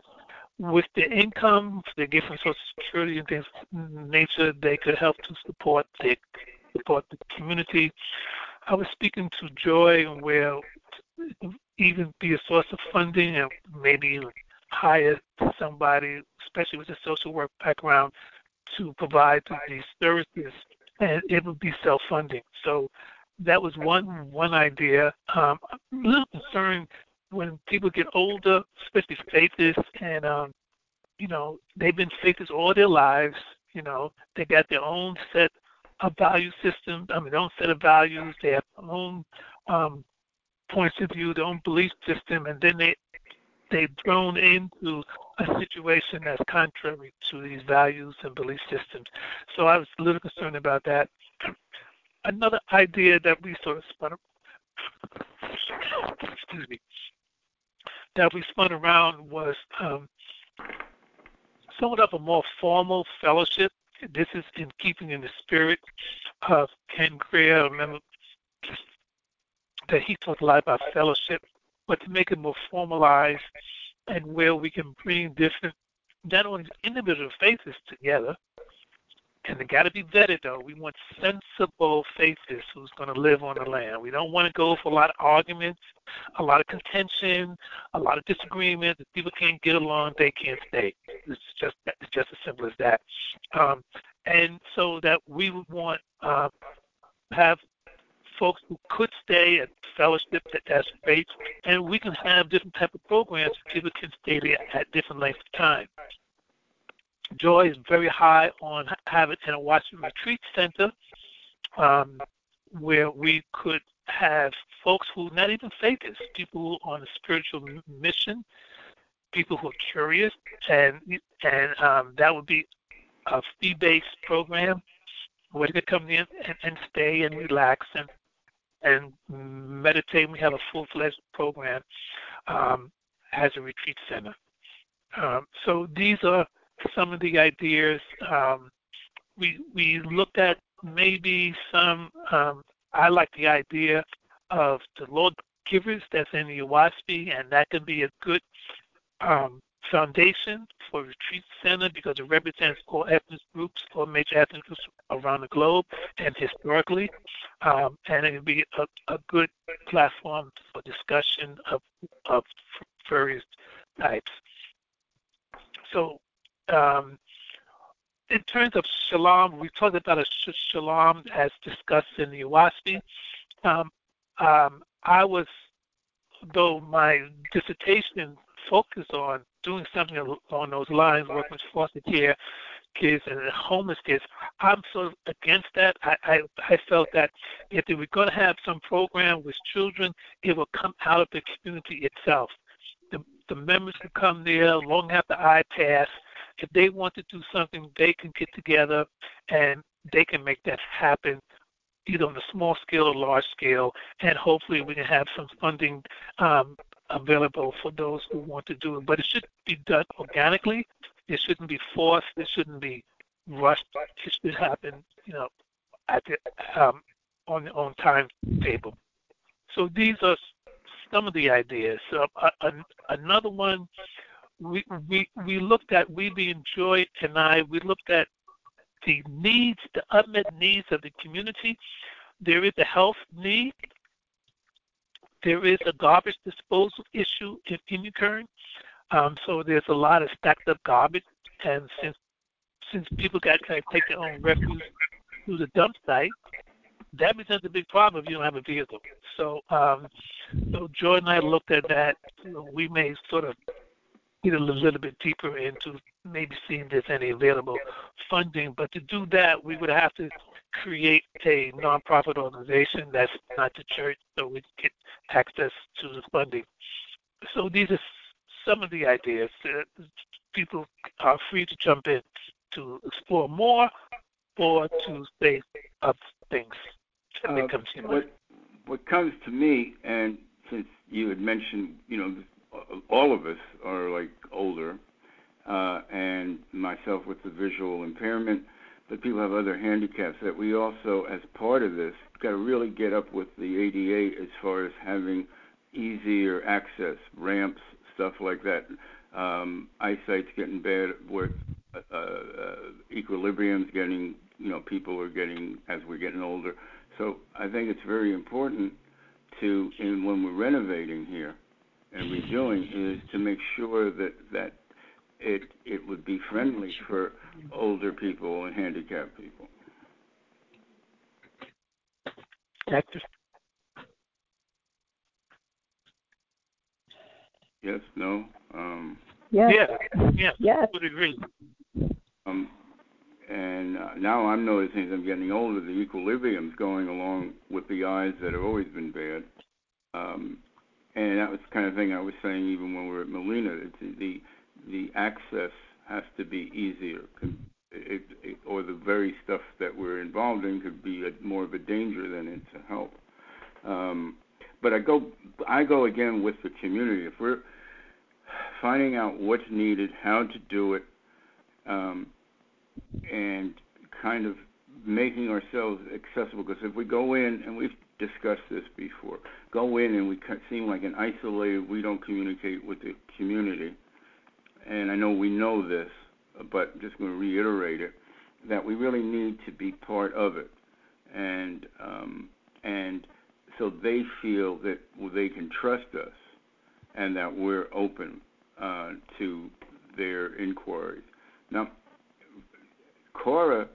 with the income they get from Social Security and things nature, they could help to support the support the community. I was speaking to Joy where even be a source of funding and maybe hire somebody, especially with a social work background, to provide these services, and it would be self-funding. So that was one one idea. Um, I'm a little concerned when people get older, especially faithists, and um, you know they've been faithists all their lives. You know they got their own set of value systems. I mean, their own set of values. They have their own um, points of view, their own belief system, and then they they've thrown into a situation that's contrary to these values and belief systems. So I was a little concerned about that. Another idea that we sort of spun excuse me that we spun around was um, somewhat of a more formal fellowship. This is in keeping in the spirit of Ken Greer. Remember that he talked a lot about fellowship, but to make it more formalized and where we can bring different, not only individual faiths together, and they got to be vetted though. We want sensible faithists who's going to live on the land. We don't want to go for a lot of arguments, a lot of contention, a lot of disagreement. If people can't get along, they can't stay. It's just it's just as simple as that. Um, and so that we would want uh, have folks who could stay at fellowship as faith, and we can have different type of programs people can stay there at different lengths of time. Joy is very high on having an Oahspe Retreat Center um, where we could have folks who not even faithists, people who are on a spiritual mission, people who are curious, and and um, that would be a fee-based program where they could come in and, and stay and relax and and meditate. We have a full-fledged program um, as a retreat center. Um, so these are some of the ideas. Um, we we looked at maybe some. Um, I like the idea of the Lord Givers that's in the Oahspe, and that can be a good um, foundation for Retreat Center because it represents all ethnic groups, all major ethnic groups around the globe and historically. Um, and it would be a, a good platform for discussion of, of various types. So, um, in terms of Shalam, we talked about a Shalam as discussed in the Oahspe. Um, um, I was, though my dissertation focused on doing something along those lines, working with foster care kids and homeless kids. I'm sort of against that. I, I, I felt that if they were going to have some program with children, it will come out of the community itself. The, the members can come there long after I pass. If they want to do something, they can get together and they can make that happen either on a small scale or large scale, and hopefully we can have some funding um, available for those who want to do it. But it should be done organically. It shouldn't be forced. It shouldn't be rushed. It should happen, you know, at the um, on the on timetable. So these are some of the ideas. So, uh, another one we we we looked at. We being Joy and I. We looked at the needs, the unmet needs of the community. There is a health need there is a garbage disposal issue in, in occurring. Um, so there's a lot of stacked up garbage, and since since people got to take their own refuse to the dump site, that becomes a big problem if you don't have a vehicle. So, um, so Joy and I looked at that. We may sort of get a little bit deeper into maybe seeing if there's any available funding. But to do that, we would have to create a nonprofit organization that's not the church so we get access to the funding. So these are some of the ideas. People are free to jump in to explore more or to say of things uh, what, what comes to me, and since you had mentioned, you know, all of us are like older, uh, and myself with the visual impairment, but people have other handicaps that we also, as part of this, got to really get up with the ADA as far as having easier access, ramps, stuff like that. Um, eyesight's getting bad, where uh, uh, equilibrium's getting, you know, people are getting as we're getting older. So I think it's very important to, in when we're renovating here and redoing, is to make sure that that it it would be friendly for older people and handicapped people. Yes, no. Um, yes. Yeah, yeah, yes. would agree. Um, and uh, now I'm noticing as I'm getting older, the equilibrium's going along with the eyes that have always been bad. Um, and that was the kind of thing I was saying even when we were at Molina. It's the the access has to be easier, it, it, or the very stuff that we're involved in could be a, more of a danger than it's a help. Um, but I go I go again with the community. If we're finding out what's needed, how to do it, um, and kind of making ourselves accessible. Because if we go in and we've discussed this before, go in and we seem like an isolated, we don't communicate with the community. And I know we know this, but I'm just going to reiterate it that we really need to be part of it, and um, and so they feel that they can trust us, and that we're open uh, to their inquiries. Now, Cora,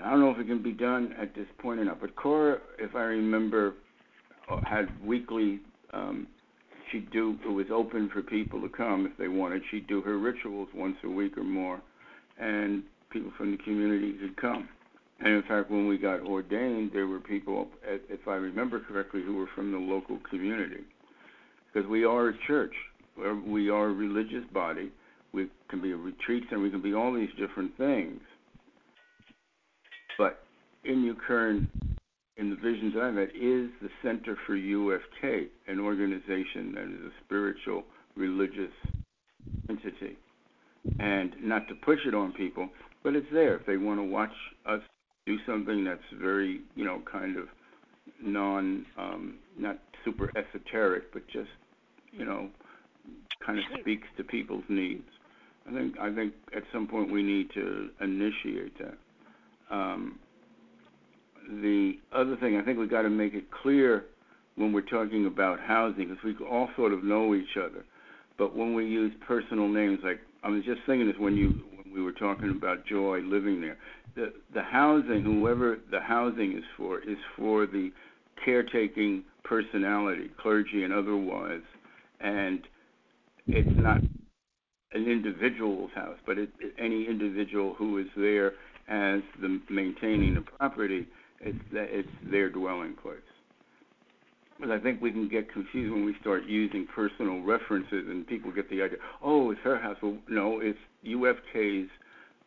I don't know if it can be done at this point or not, but Cora, if I remember, uh, had weekly. Um, she'd do it was open for people to come if they wanted. She'd do her rituals once a week or more, and people from the community could come. And in fact, when we got ordained, there were people, if I remember correctly, who were from the local community, because we are a church, we are a religious body. We can be a retreat center, we can be all these different things. But in Inyokern, in the visions I've had, is the Center for UFK, an organization that is a spiritual, religious entity. And not to push it on people, but it's there. If they want to watch us do something that's very, you know, kind of non, um, not super esoteric, but just, you know, kind of speaks to people's needs. I think I think at some point we need to initiate that. Um, the other thing I think we've got to make it clear when we're talking about housing, because we all sort of know each other, but when we use personal names, like I was just thinking this when you when we were talking about Joy living there, the the housing, whoever the housing is for, is for the caretaking personality, clergy and otherwise, and it's not an individual's house, but it, any individual who is there as the maintaining the property, it's it's their dwelling place. But I think we can get confused when we start using personal references and people get the idea, oh, it's her house. Well, no, it's UFK's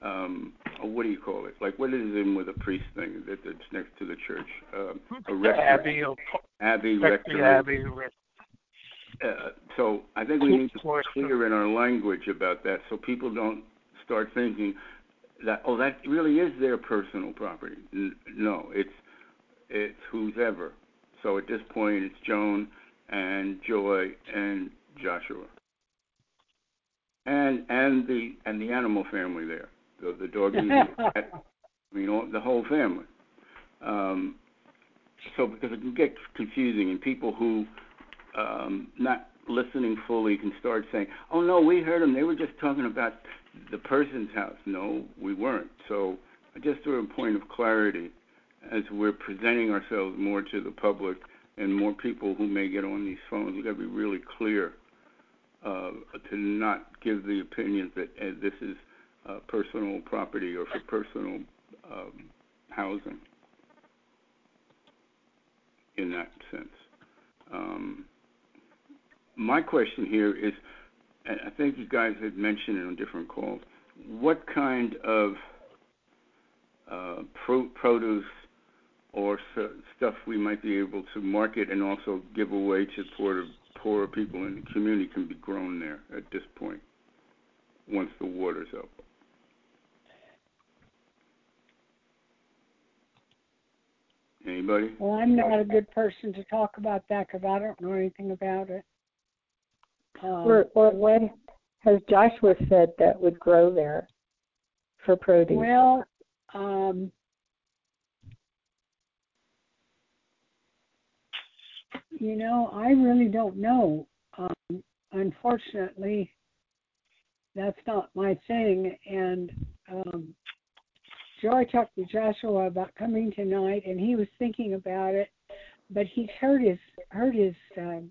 um, what do you call it? Like what is in with a priest thing that, that's next to the church? Um, a rectory. Abbey, Abbey, rectory. Abbey, uh, so I think we need to be clear in our language about that, so people don't start thinking that oh that really is their personal property. N- no, it's it's who's ever. So at this point, it's Joan and Joy and Joshua, and and the and the animal family there the, the doggies, I mean, all, the whole family. Um, so because it can get confusing, and people who um, not listening fully can start saying, "Oh no, we heard them. They were just talking about the person's house." No, we weren't. So just for a point of clarity, as we're presenting ourselves more to the public and more people who may get on these phones, we've got to be really clear uh, to not give the opinions that uh, this is uh, personal property or for personal um, housing in that sense. Um, my question here is, I think you guys had mentioned it on different calls, what kind of uh, pro- produce or stuff we might be able to market and also give away to poor, poorer people in the community can be grown there at this point once the water's up? Anybody? Well, I'm not a good person to talk about that because I don't know anything about it. Um, or or what has Joshua said that would grow there for produce? Well, um, you know, I really don't know. Um, unfortunately, that's not my thing. And um, Joy talked to Joshua about coming tonight, and he was thinking about it, but he's hurt his hurt his um,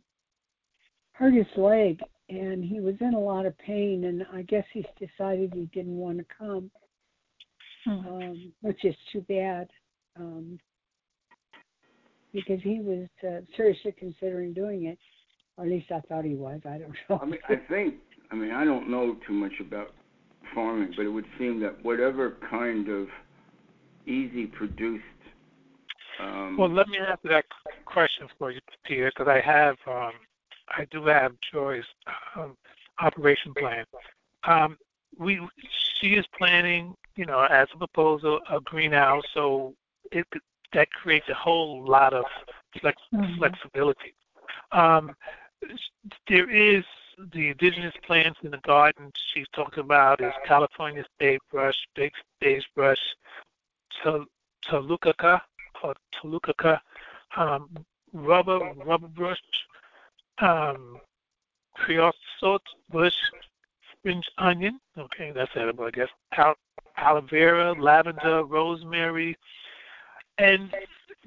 hurt his leg, and he was in a lot of pain. And I guess he's decided he didn't want to come, Hmm. um, which is too bad. Um, because he was uh, seriously considering doing it, or at least I thought he was. I don't know. I mean, I think. I mean, I don't know too much about farming, but it would seem that whatever kind of easy produced. Um, Well, let me answer that question for you, Peter, because I have, um, I do have Joy's um, operation plan. Um, we, she is planning, you know, as a proposal, a greenhouse, so it that creates a whole lot of flex, Mhm. flexibility. Um, there is the indigenous plants in the garden she's talking about is California state brush, big sagebrush, Tol- Tolucaca or um, rubber rubber brush, um, creosote bush, spring onion. Okay, that's edible, I guess. Al- aloe vera, lavender, rosemary, and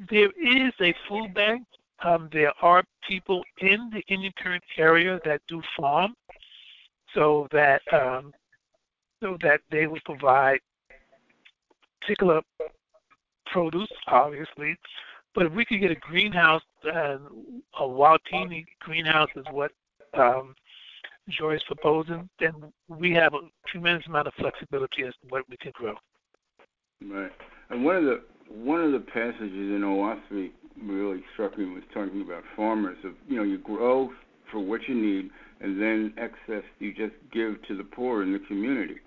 there is a food bank. Um, there are people in the Inyokern area that do farm, so that um, so that they will provide particular produce, obviously. But if we could get a greenhouse, uh, a Walipini greenhouse is what um, Joy is proposing, then we have a tremendous amount of flexibility as to what we can grow. Right. And one of the one of the passages in Oahspe really struck me was talking about farmers of you know you grow for what you need and then excess you just give to the poor in the community.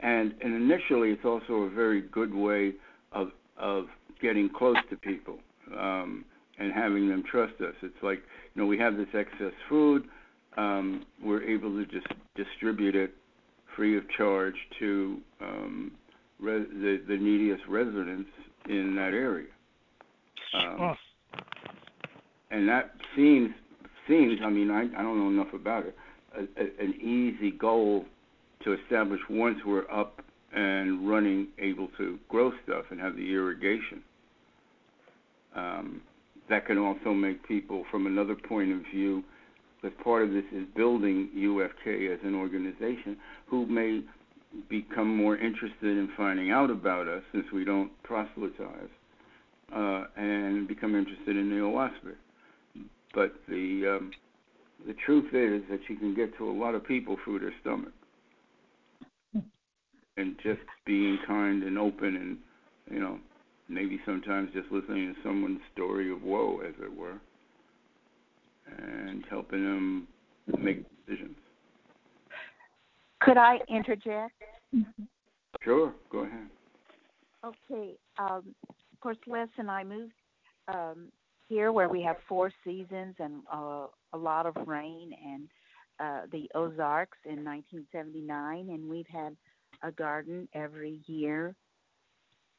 And and initially it's also a very good way of of getting close to people um, and having them trust us. It's like you know we have this excess food, um, we're able to just distribute it free of charge to um, re- the, the neediest residents in that area. Um, Oh, and that seems seems I mean I, I don't know enough about it a, a, an easy goal to establish once we're up and running able to grow stuff and have the irrigation um, that can also make people from another point of view because part of this is building UFK as an organization who may become more interested in finding out about us since we don't proselytize uh, and become interested in the Oahspe. But the um, the truth is that you can get to a lot of people through their stomach, and just being kind and open, and you know, maybe sometimes just listening to someone's story of woe, as it were, and helping them make decisions. Could I interject? Sure, go ahead. Okay. Um, of course, Les and I moved um, here where we have four seasons and uh, a lot of rain and uh, the Ozarks in 1979, and we've had a garden every year.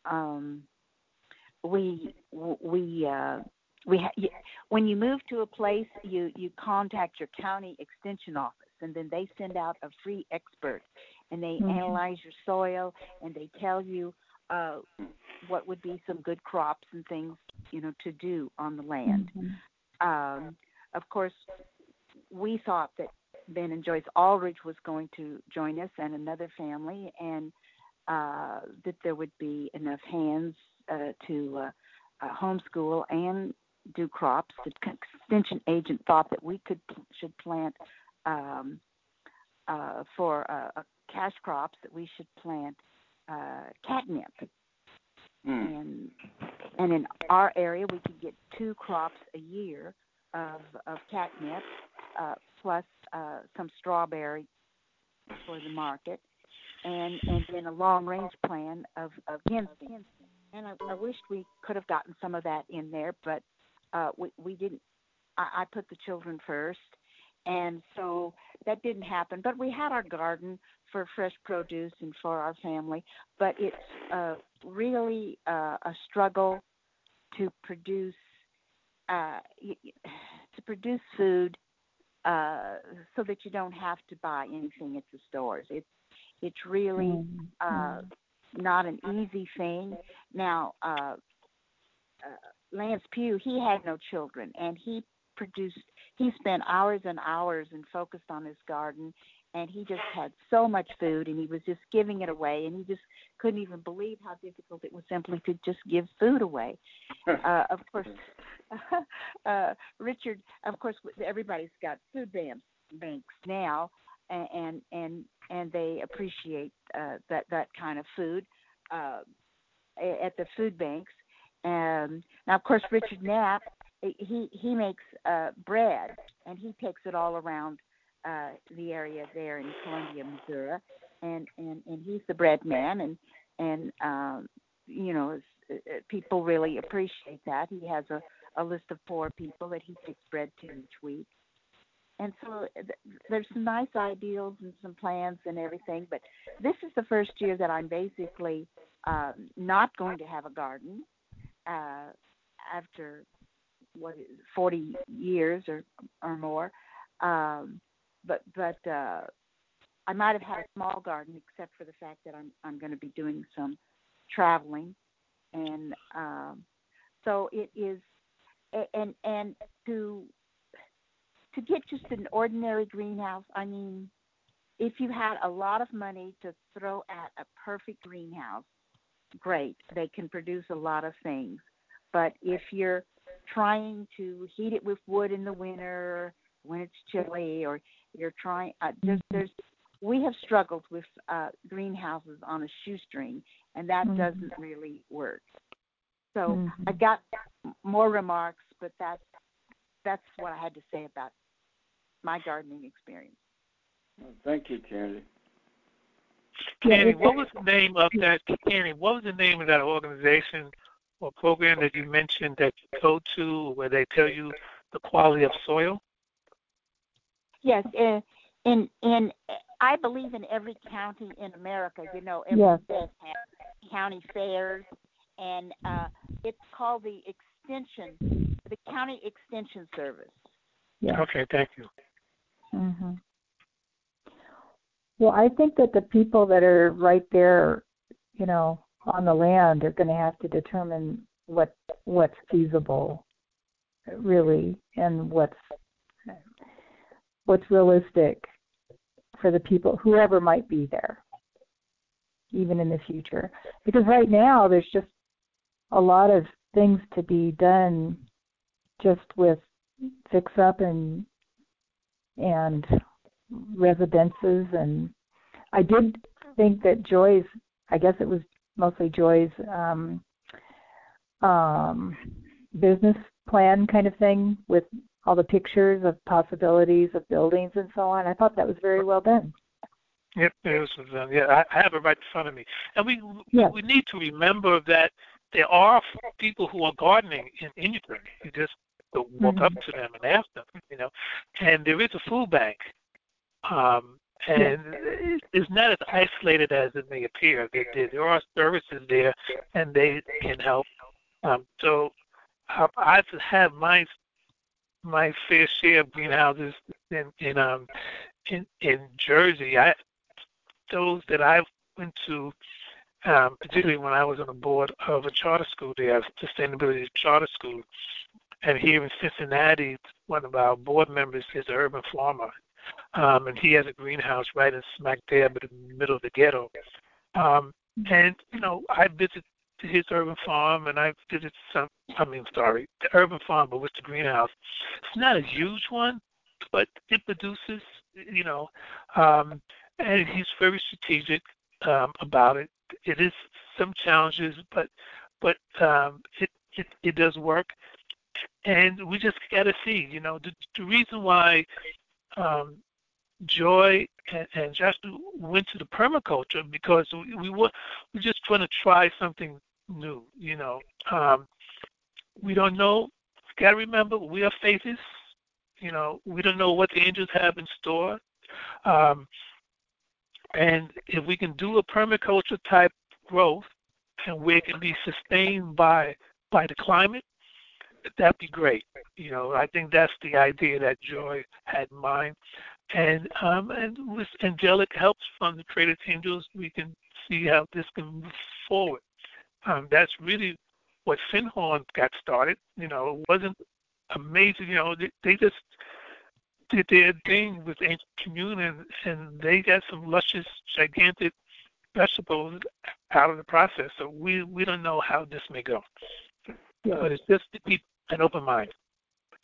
Um, we we uh, we ha- when you move to a place, you you contact your county extension office, and then they send out a free expert, and they Mhm. analyze your soil, and they tell you uh, what would be some good crops and things you know to do on the land. Mhm. Um, of course, we thought that Ben and Joyce Aldridge was going to join us and another family, and uh, that there would be enough hands uh, to uh, uh, homeschool and do crops. The extension agent thought that we could should plant um, uh, for uh, uh, cash crops that we should plant uh, catnip Hmm. and and in our area we could get two crops a year of of catnip uh, plus uh, some strawberry for the market and and then a long range plan of of ginseng and I, I wished we could have gotten some of that in there, but uh, we we didn't. I, I put the children first, and so that didn't happen. But we had our garden for fresh produce and for our family. But it's uh, really uh, a struggle to produce uh, to produce food uh, so that you don't have to buy anything at the stores. It's it's really mm-hmm. uh, not an easy thing. Now, uh, uh, Lance Pugh, he had no children, and he produced. He spent hours and hours and focused on his garden, and he just had so much food, and he was just giving it away, and he just couldn't even believe how difficult it was simply to just give food away. uh, of course, uh, Richard. Of course, everybody's got food banks banks now, and and and they appreciate uh, that that kind of food uh, at the food banks. Um, now, of course, Richard Knapp he he makes uh, bread and he takes it all around uh, the area there in Columbia, Missouri, and and and he's the bread man, and and um, you know people really appreciate that. He has a a list of poor people that he takes bread to each week, and so th- there's some nice ideals and some plans and everything. But this is the first year that I'm basically um, not going to have a garden uh, after what 40 years or or more. Um, but but uh, I might have had a small garden, except for the fact that I'm I'm going to be doing some traveling, and um, so it is, and and to to get just an ordinary greenhouse. I mean, if you had a lot of money to throw at a perfect greenhouse, great, they can produce a lot of things. But if you're trying to heat it with wood in the winter when it's chilly, or you're trying. Uh, there's, there's, we have struggled with uh, greenhouses on a shoestring, and that mm-hmm. doesn't really work. So mm-hmm. I've got more remarks, but that's that's what I had to say about my gardening experience. Well, thank you, Candy. Candy, what was the name of that? Candy, what was the name of that organization or program that you mentioned that you go to where they tell you the quality of soil? Yes, and and, in I believe in every county in America. You know, every yes. state has county fairs, and uh, it's called the extension, the county extension service. Yeah. Okay, thank you. hmm Well, I think that the people that are right there, you know, on the land are going to have to determine what what's feasible, really, and what's what's realistic for the people, whoever might be there, even in the future. Because right now, there's just a lot of things to be done just with fix up and and residences and I did think that Joy's I guess it was mostly Joy's um um business plan kind of thing with all the pictures of possibilities of buildings and so on. I thought that was very well done. Yep, it was done. Yeah, I, I have it right in front of me, and we yes. we need to remember that there are people who are gardening in Indian. You just walk mm-hmm. up to them and ask them, you know. And there is a food bank, um, and it's not as isolated as it may appear. There, there, there are services there, and they can help. Um, so I've had my my fair share of greenhouses in in um in in Jersey. I those that I went to, um, particularly when I was on the board of a charter school there, sustainability charter school, and here in Cincinnati, one of our board members is an urban farmer, um, and he has a greenhouse right in smack dab in the middle of the ghetto. Um, and you know, I visit his urban farm, and I visited some. I mean, sorry, the urban farm, but with the greenhouse. It's not a huge one, but it produces, you know, um, and he's very strategic um, about it. It is some challenges, but but um, it, it it does work, and we just got to see. You know, the, the reason why um, Joy and, and Joshua went to the permaculture because we, we were we just trying to try something new. You know, um, we don't know. Got to remember, we are faithists. You know, we don't know what the angels have in store. Um, and if we can do a permaculture type growth and where it can be sustained by by the climate, that'd be great. You know, I think that's the idea that Joy had in mind. And um, and with angelic helps from the creative angels, we can see how this can move forward. Um, that's really what Findhorn got started. You know, it wasn't amazing. You know, they, they just did their thing with ancient commune, and, and they got some luscious, gigantic vegetables out of the process. So we we don't know how this may go, yeah. but it's just to keep an open mind.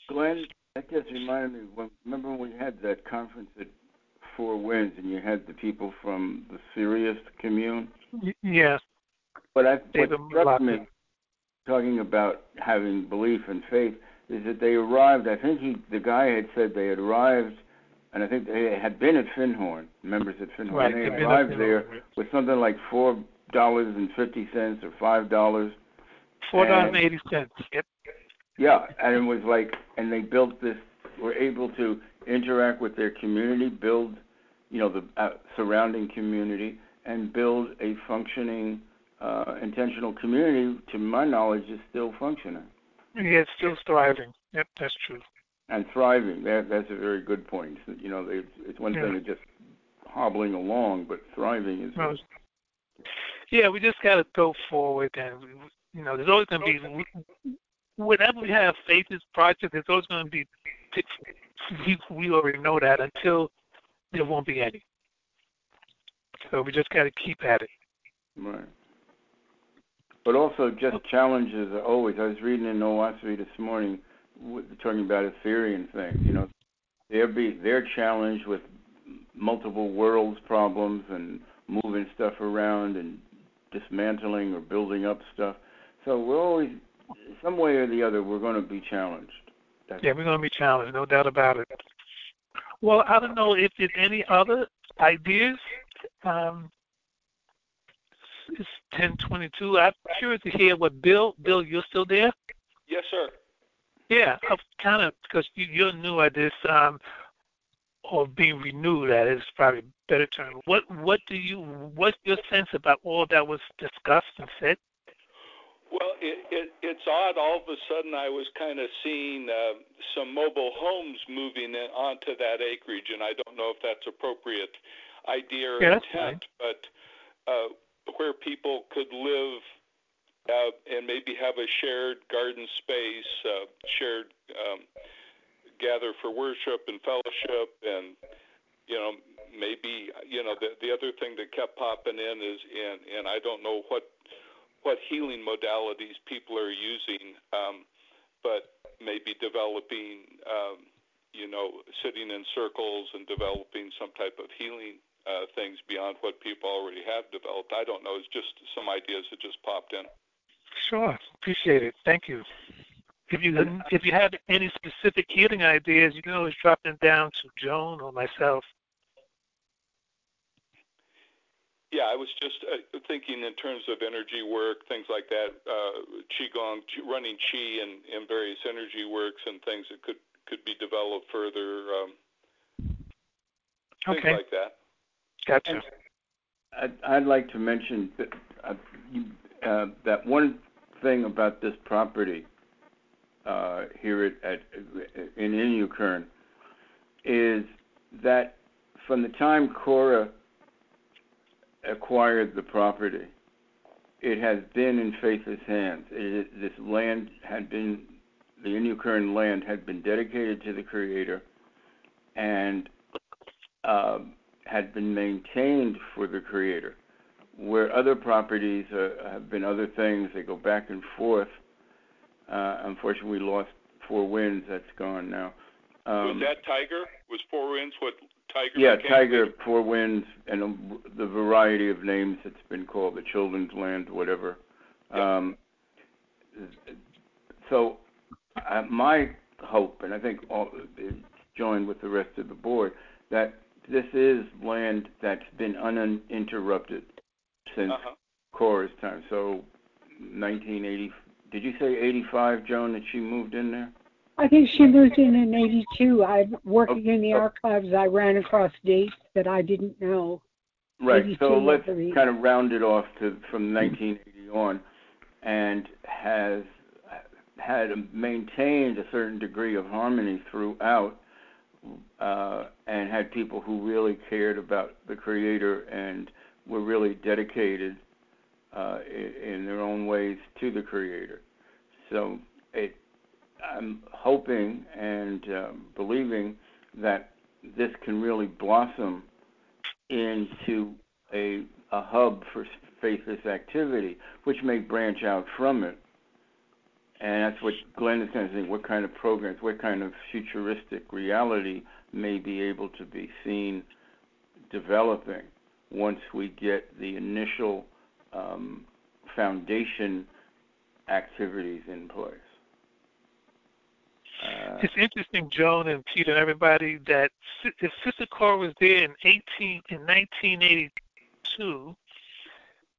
Glenn, that just reminded me. When, remember when we had that conference at Four Winds, and you had the people from the Sirius commune? Y- yes. But I, what struck me, talking about having belief and faith, is that they arrived. I think he, the guy had said they had arrived, and I think they had been at Findhorn, members at Findhorn. Right, and they arrived there with something like four dollars and fifty cents or five dollars. Four dollars and eighty cents. Yep. Yeah, and it was like, and they built this. Were able to interact with their community, build, you know, the uh, surrounding community, and build a functioning, uh, intentional community. To my knowledge, is still functioning. Yeah, it's still thriving. Yep, that's true. And thriving. That that's a very good point. You know, it's, it's one yeah. thing to just hobbling along, but thriving is. No, yeah, we just got to go forward, and you know, there's always going to be whenever we have faith in project, there's always going to be we we already know that until there won't be any. So we just got to keep at it. Right but also just challenges are always. I was reading in Oahspe this morning talking about etherean things. You know, they're be they're challenged with multiple worlds problems and moving stuff around and dismantling or building up stuff. So we're always some way or the other we're going to be challenged. That's yeah, we're going to be challenged, no doubt about it. Well, I don't know if there's any other ideas um, it's ten twenty two. I'm curious to hear what Bill. Bill, you're still there? Yes, sir. Yeah, I'm kind of because you, you're new at this, um, or being renewed. That is probably a better term. What What do you? What's your sense about all that was discussed and said? Well, it, it, it's odd. All of a sudden, I was kind of seeing uh, some mobile homes moving in, onto that acreage, and I don't know if that's appropriate idea or yeah, intent, but uh, where people could live uh, and maybe have a shared garden space, uh, shared um, gather for worship and fellowship, and you know maybe you know the the other thing that kept popping in is and and I don't know what what healing modalities people are using, um, but maybe developing um, you know sitting in circles and developing some type of healing uh, things beyond what people already have developed. I don't know. It's just some ideas that just popped in. Sure, appreciate it. Thank you. If you if you have any specific healing ideas, you can always drop them down to Joan or myself. Yeah, I was just uh, thinking in terms of energy work, things like that, uh, qigong, running qi, and, and various energy works and things that could could be developed further. Um, okay. Things like that. Gotcha. I'd, I'd like to mention that, uh, you, uh, that one thing about this property uh, here at, at in Inyokern is that from the time Cora acquired the property, it has been in Faith's hands. It, this land had been, the Inyokern land had been dedicated to the Creator, and um, had been maintained for the creator, where other properties uh, have been other things. They go back and forth. Uh, unfortunately, we lost Four Winds. That's gone now. Um, was that Tiger? Was Four Winds what Tiger? Yeah, Tiger, Four Winds, and the variety of names it's been called, the Children's Land, whatever. Yep. Um, so, uh, my hope, and I think all, joined with the rest of the board, that this is land that's been uninterrupted since uh-huh. Cora's time. So 1980. Did you say 85, Joan, that she moved in there? I think she moved in in 82. I working in the archives. I ran across dates that I didn't know. Right. So let's kind of round it off to from 1980 on, and has had maintained a certain degree of harmony throughout, uh, and had people who really cared about the creator and were really dedicated uh, in, in their own ways to the creator. So it, I'm hoping and um, believing that this can really blossom into a, a hub for faithist activity, which may branch out from it. And that's what Glenn is kind of saying, what kind of programs, what kind of futuristic reality may be able to be seen developing once we get the initial um, foundation activities in place. Uh, It's interesting, Joan and Peter and everybody, that Si- if Sister Cora was there in 18 in 1982,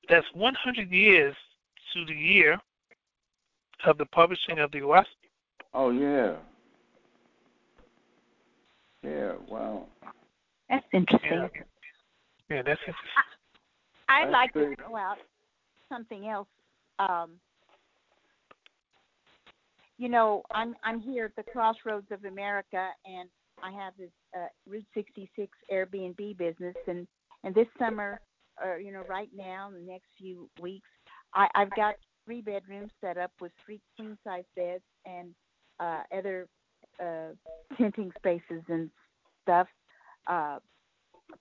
that's 100 years to the year of the publishing of the Oahspe. oh yeah, yeah, wow. That's interesting. Yeah, yeah that's interesting. I'd That's like great. to throw out something else. Um, you know, I'm I'm here at the crossroads of America, and I have this uh, Route 66 Airbnb business, and and this summer, or you know, right now, in the next few weeks, I, I've got three bedrooms set up with three queen size beds and uh, other uh, tenting spaces and stuff. Uh,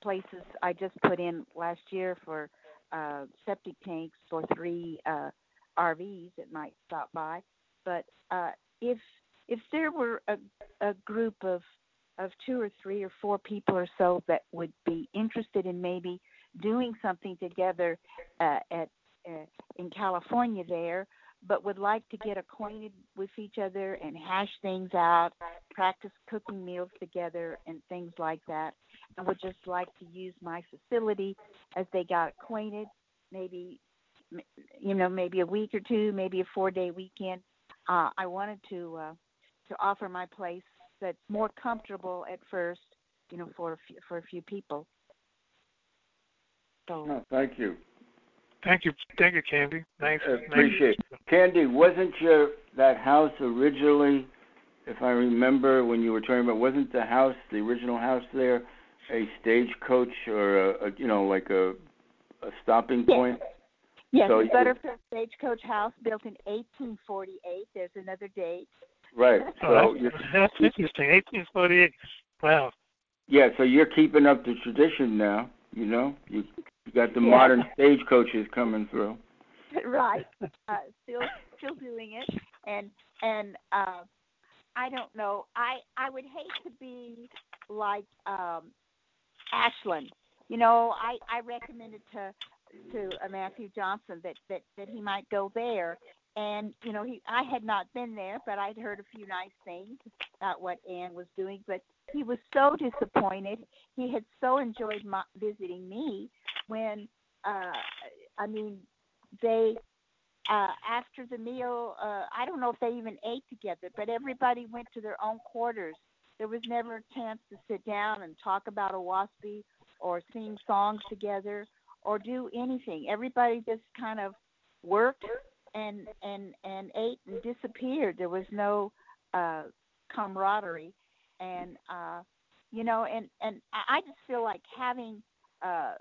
places I just put in last year for uh, septic tanks for three uh, RVs that might stop by. But uh, if if there were a, a group of of two or three or four people or so that would be interested in maybe doing something together uh, at uh, in California there, but would like to get acquainted with each other and hash things out, practice cooking meals together and things like that, and would just like to use my facility as they got acquainted, maybe you know maybe a week or two, maybe a four day weekend. Uh, I wanted to uh, to offer my place that's more comfortable at first, you know, for a few, for a few people. So No, thank you. Thank you, thank you, Candy. Nice, Uh, nice. appreciate Candy, wasn't your that house originally, if I remember when you were talking about, wasn't the house, the original house there, a stagecoach or a, a you know like a a stopping Yes. point? yes, So the Butterfield Stagecoach House built in 1848. There's another date. Right. Oh, So that's, that's interesting. 1848. Wow. yeah, so you're keeping up the tradition now. You know, you you got the Yeah. modern stagecoaches coming through. right. Uh, still still doing it, and and uh, I don't know. I I would hate to be like um, Ashland. You know, I I recommended to to uh, Matthew Johnson that that that he might go there, and you know he I had not been there, but I'd heard a few nice things about what Anne was doing, but he was so disappointed. He had so enjoyed my, visiting me when uh I mean they uh after the meal uh I don't know if they even ate together, but everybody went to their own quarters. There was never a chance to sit down and talk about Oahspe or sing songs together or do anything. Everybody just kind of worked and and and ate and disappeared. There was no uh camaraderie and uh you know and and I just feel like having uh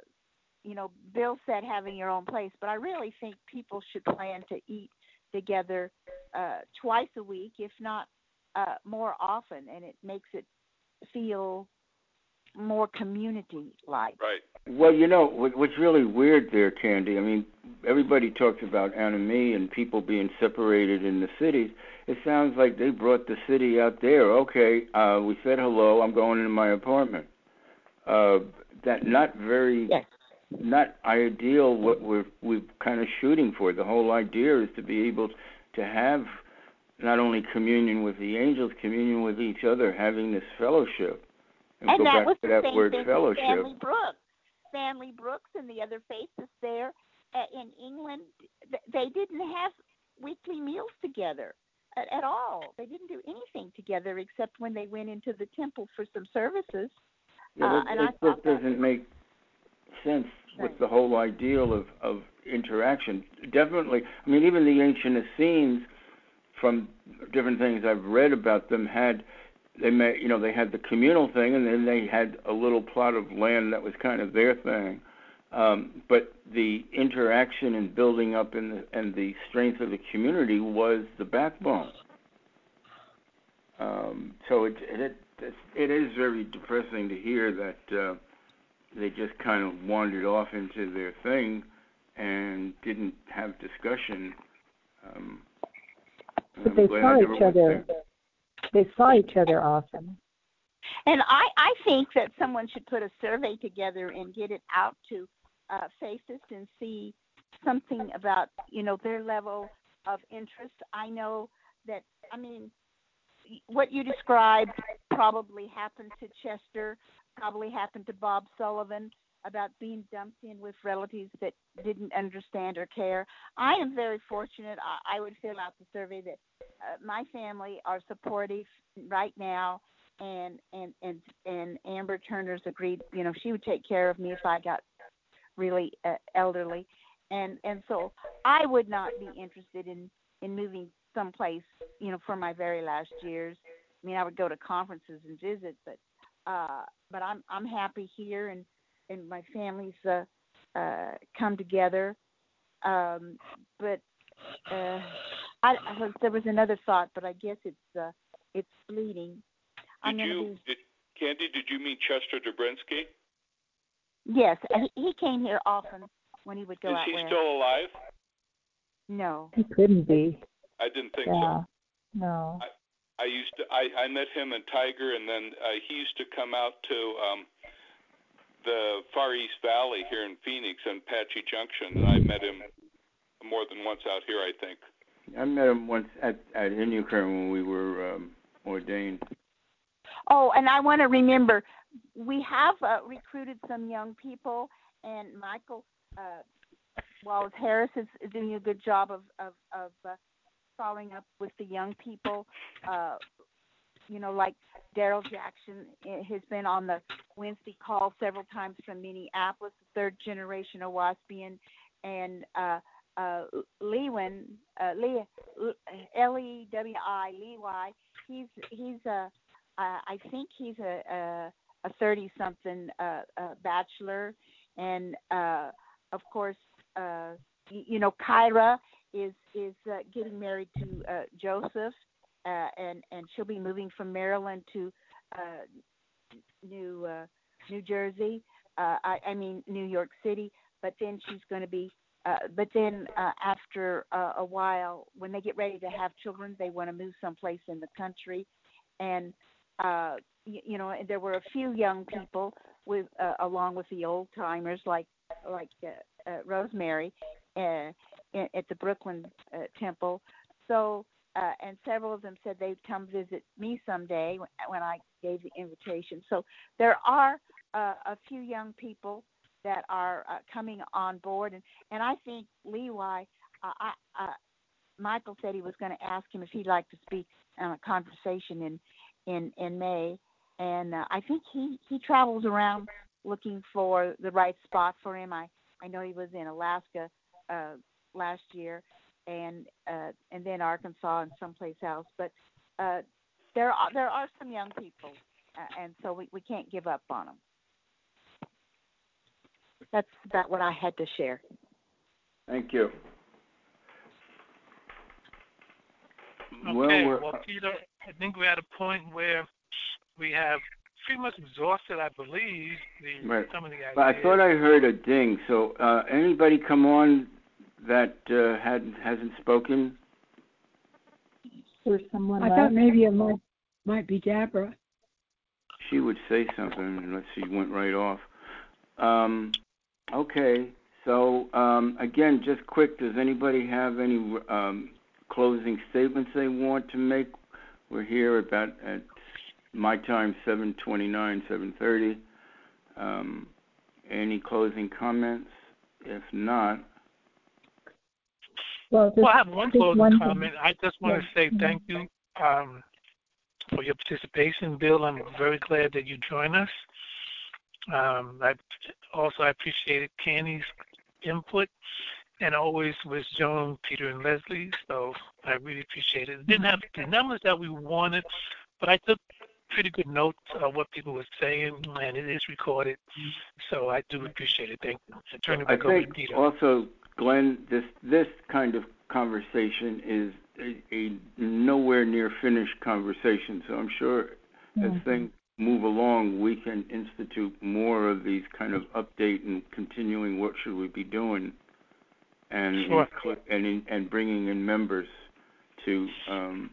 you know Bill said having your own place, but I really think people should plan to eat together uh twice a week, if not uh more often, and it makes it feel more community like. Right. Well, you know what, what's really weird there, Candy. I mean, everybody talks about enemy and people being separated in the cities. It sounds like they brought the city out there. Okay, uh, we said hello. I'm going into my apartment. Uh, that not very, Yes. not ideal. What we're we're kind of shooting for. The whole idea is to be able to have not only communion with the angels, communion with each other, having this fellowship. And, And go that back was to the that same word fellowship. Stanley Brooks. And the other faithists there uh, in England, they didn't have weekly meals together at, at all. They didn't do anything together except when they went into the temple for some services. Yeah, uh, that, and it I just doesn't make sense with the whole ideal of, of interaction. Definitely, I mean, even the ancient Essenes, from different things I've read about them, had they may, you know, they had the communal thing, and then they had a little plot of land that was kind of their thing. Um, but the interaction and building up and the, and the strength of the community was the backbone. Um, so it, it it is very depressing to hear that uh, they just kind of wandered off into their thing and didn't have discussion. Um, but they saw each other. There. They saw each other often. And I, I think that someone should put a survey together and get it out to uh, faithists and see something about you know their level of interest. I know that I mean what you described probably happened to Chester, probably happened to Bob Sullivan about being dumped in with relatives that didn't understand or care. I am very fortunate. I, I would fill out the survey that my family are supportive right now, and and and and Amber Turner's agreed. You know, she would take care of me if I got really uh, elderly, and and so I would not be interested in in moving someplace, you know, for my very last years. I mean, I would go to conferences and visit, but uh, but I'm I'm happy here, and and my family's uh, uh, come together. Um, but uh, I, I there was another thought, but I guess it's uh, it's fleeting. Did you, be... did, Candy? Did you mean Chester Dobrinsky? Yes, he, he came here often when he would go Is out. Is he where... still alive? No. He couldn't be. I didn't think yeah. so. No. I, I used to. I, I met him in Tiger, and then uh, he used to come out to um, the Far East Valley here in Phoenix and Apache Junction, and I met him more than once out here. I think. I met him once at at Inyokern when we were um, ordained. Oh, and I want to remember we have uh, recruited some young people, and Michael uh, Wallace Harris is, doing a good job of of, of uh, following up with the young people. Uh, you know, like Daryl Jackson has been on the Wednesday call several times from Minneapolis, third generation Oahspean, and uh, uh, Lewin, uh, Lee, L E W I, Lewi. He's he's a, uh, I think he's a a, thirty something uh, uh, bachelor, and uh, of course, uh, you know, Kyra is is uh, getting married to uh, Joseph, uh, and and she'll be moving from Maryland to uh, New uh, New Jersey. Uh, I, I mean New York City. But then she's going to be. Uh, but then uh, after uh, a while, when they get ready to have children, they want to move someplace in the country, and uh, you, you know there were a few young people with uh, along with the old timers like like uh, uh, Rosemary uh, at the Brooklyn uh, Temple. So uh, and several of them said they'd come visit me someday when I gave the invitation. So there are uh, a few young people that are uh, coming on board, and and I think Lewi, uh, I, uh, Michael said he was going to ask him if he'd like to speak on a conversation in in in May, and uh, I think he he travels around looking for the right spot for him. I I know he was in Alaska uh, last year, and uh, and then Arkansas and someplace else. But uh, there are there are some young people, uh, and so we, we can't give up on them. That's about what I had to share. Thank you. Okay, well, well, Peter, I think we're at a point where we have pretty much exhausted, I believe, the right. some of the ideas. But I thought I heard a ding. So, uh, anybody come on that uh, had hasn't spoken? Or someone I left? thought maybe it might might be Deborah. She would say something unless she went right off. Um, okay. So um, again, just quick. Does anybody have any um, closing statements they want to make? We're here about at my time, 7:29, 7:30. Um, any closing comments? If not, Well, just, Well, I have one closing one thing. comment. I just want to say thank you um, for your participation, Bill. I'm very glad that you joined us. Um, I also I appreciated Candy's input, and always with Joan, Peter, and Leslie. So I really appreciate it. Didn't have the numbers that we wanted, but I took pretty good notes of what people were saying, and it is recorded. So I do appreciate it. Thank you. I turn it I back over to think Peter. also, Glenn, this this kind of conversation is a, a nowhere near finished conversation. So I'm sure as Mhm. things move along, we can institute more of these kind of update and continuing what should we be doing, and Sure. and in, and bringing in members to um,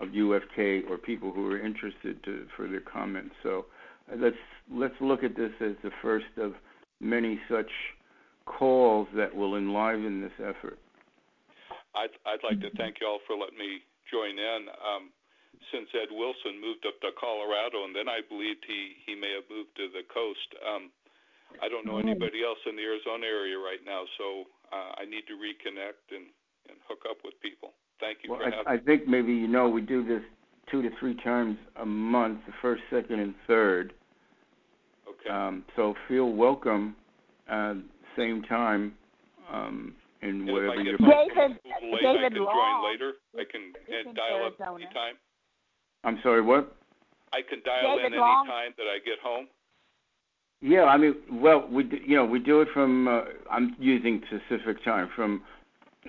of UFK or people who are interested to for their comments. So uh, let's let's look at this as the first of many such calls that will enliven this effort. I'd, I'd like to thank you all for letting me join in. Um, since Ed Wilson moved up to Colorado, and then I believed he, he may have moved to the coast. Um, I don't know anybody else in the Arizona area right now, so uh, I need to reconnect and, and hook up with people. Thank you Well, for having I, I think maybe you know we do this two to three times a month, the first, second, and third. Okay. Um, so feel welcome, uh, same time, um, in and if whatever I your. get my David- phone late, David I can Long join later. I can is in dial up Arizona. anytime. I'm sorry, what? I can dial David in Long. anytime that I get home. Yeah, I mean, well, we do, you know we do it from uh, I'm using Pacific time from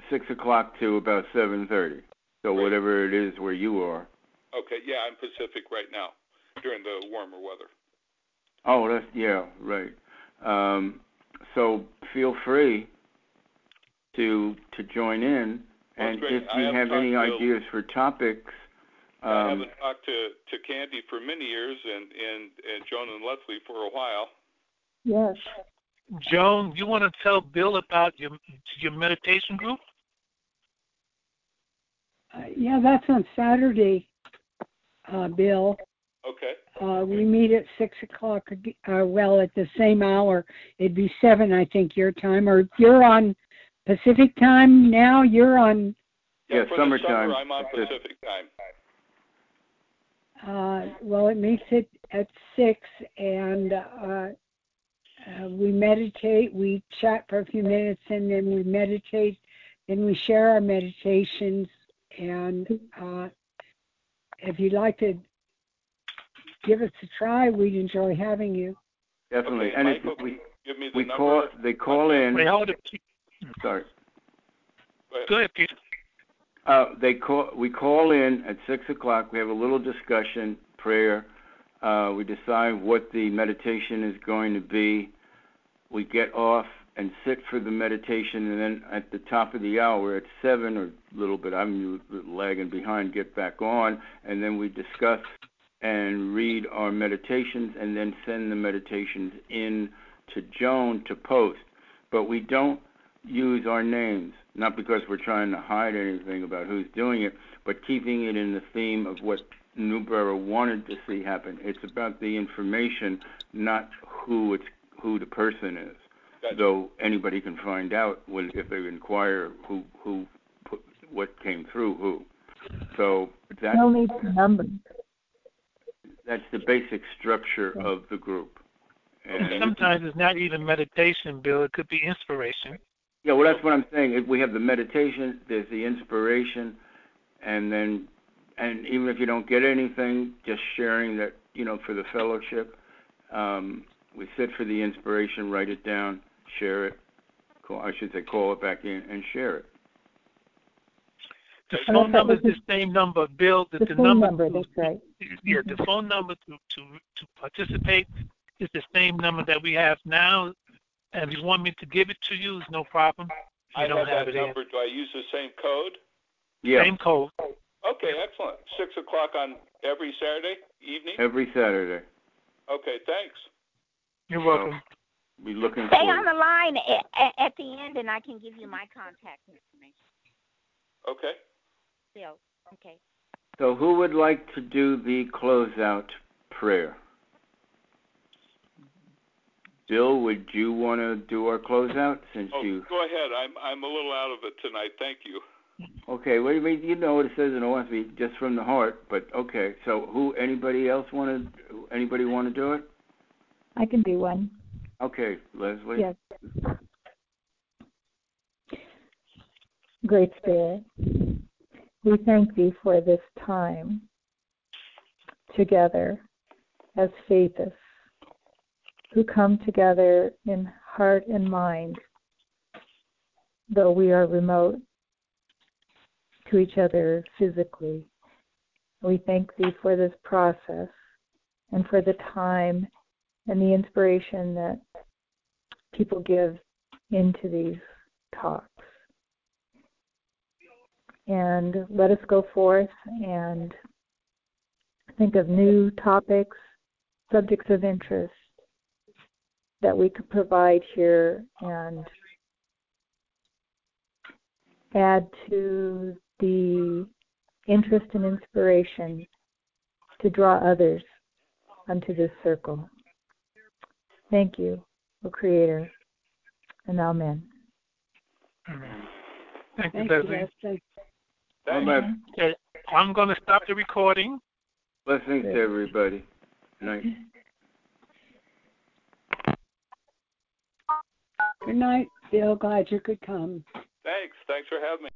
six o'clock to about seven thirty. So Right. whatever it is where you are. Okay, yeah, I'm Pacific right now during the warmer weather. Oh, that's yeah, right. Um, so feel free to to join in, Well, and great. if I you haven't have any ideas for topics, I um, haven't talked to to Candy for many years, and and and Joan and Leslie for a while. Yes. Joan, you want to tell Bill about your your meditation group? Uh, yeah, that's on Saturday, uh, Bill. Okay. Uh, we meet at six o'clock. Uh, well, at the same hour. It'd be seven, I think, your time. Or you're on Pacific time now. You're on. Yeah, for summertime. summer, I'm on Pacific. Pacific time. Uh, well, it meets it at six, and uh, uh, we meditate. We chat for a few minutes, and then we meditate. Then we share our meditations. And uh, if you'd like to give us a try, we'd enjoy having you. definitely. Okay, and if we Give me the we number. call they call in. Wait, hold it. Sorry. Go. Go ahead, Peter. Uh, they call. We call in at six o'clock. We have a little discussion, prayer. Uh, we decide what the meditation is going to be. We get off and sit for the meditation, and then at the top of the hour, at seven or a little bit, I'm lagging behind, get back on, and then we discuss and read our meditations, and then send the meditations in to Joan to post. But we don't use our names, not because we're trying to hide anything about who's doing it, but keeping it in the theme of what Newbrough wanted to see happen. It's about the information, not who it's who the person is. Gotcha. Though anybody can find out when if they inquire who who put what came through who. So that No need to number. that's the basic structure of the group. And Sometimes it's not even meditation, Bill. It could be inspiration. Yeah, well, that's what I'm saying. If We have the meditation, there's the inspiration, and then, and even if you don't get anything, just sharing that, you know, for the fellowship. Um, we sit for the inspiration, write it down, share it. Call, I should say, call it back in and share it. The phone number is the same number, Bill. The, The the phone number, number, to, that's right. yeah, the phone number to, to to participate is the same number that we have now. And if you want me to give it to you, it's no problem. You I don't have have that it number. Do I use the same code? Yeah, Same code. Okay, excellent. Six o'clock on every Saturday evening. every Saturday. Okay, thanks. You're welcome. Be looking Stay for on the line at, at the end, and I can give you my contact information. Okay. Bill. Okay. So, who would like to do the closeout prayer? Bill, would you want to do our closeout since Oh, you? go ahead. I'm I'm a little out of it tonight. Thank you. Okay, well, you mean you know what it says, and it wants to be just from the heart. But okay, so who? Anybody else want to? Anybody want to do it? I can do one. Okay, Leslie. Yes. Great Spirit, we thank thee for this time together as faithists who come together in heart and mind, though we are remote to each other physically. We thank thee for this process and for the time and the inspiration that people give into these talks. And let us go forth and think of new topics, subjects of interest that we could provide here and add to the interest and inspiration to draw others unto this circle. Thank you, O Creator, and Amen. Amen. Thank you, Thank Leslie. you, Leslie. All Thanks. right. Okay, I'm going to stop the recording. Blessings to everybody. Good night. Good night, Bill. Glad you could come. Thanks. Thanks for having me.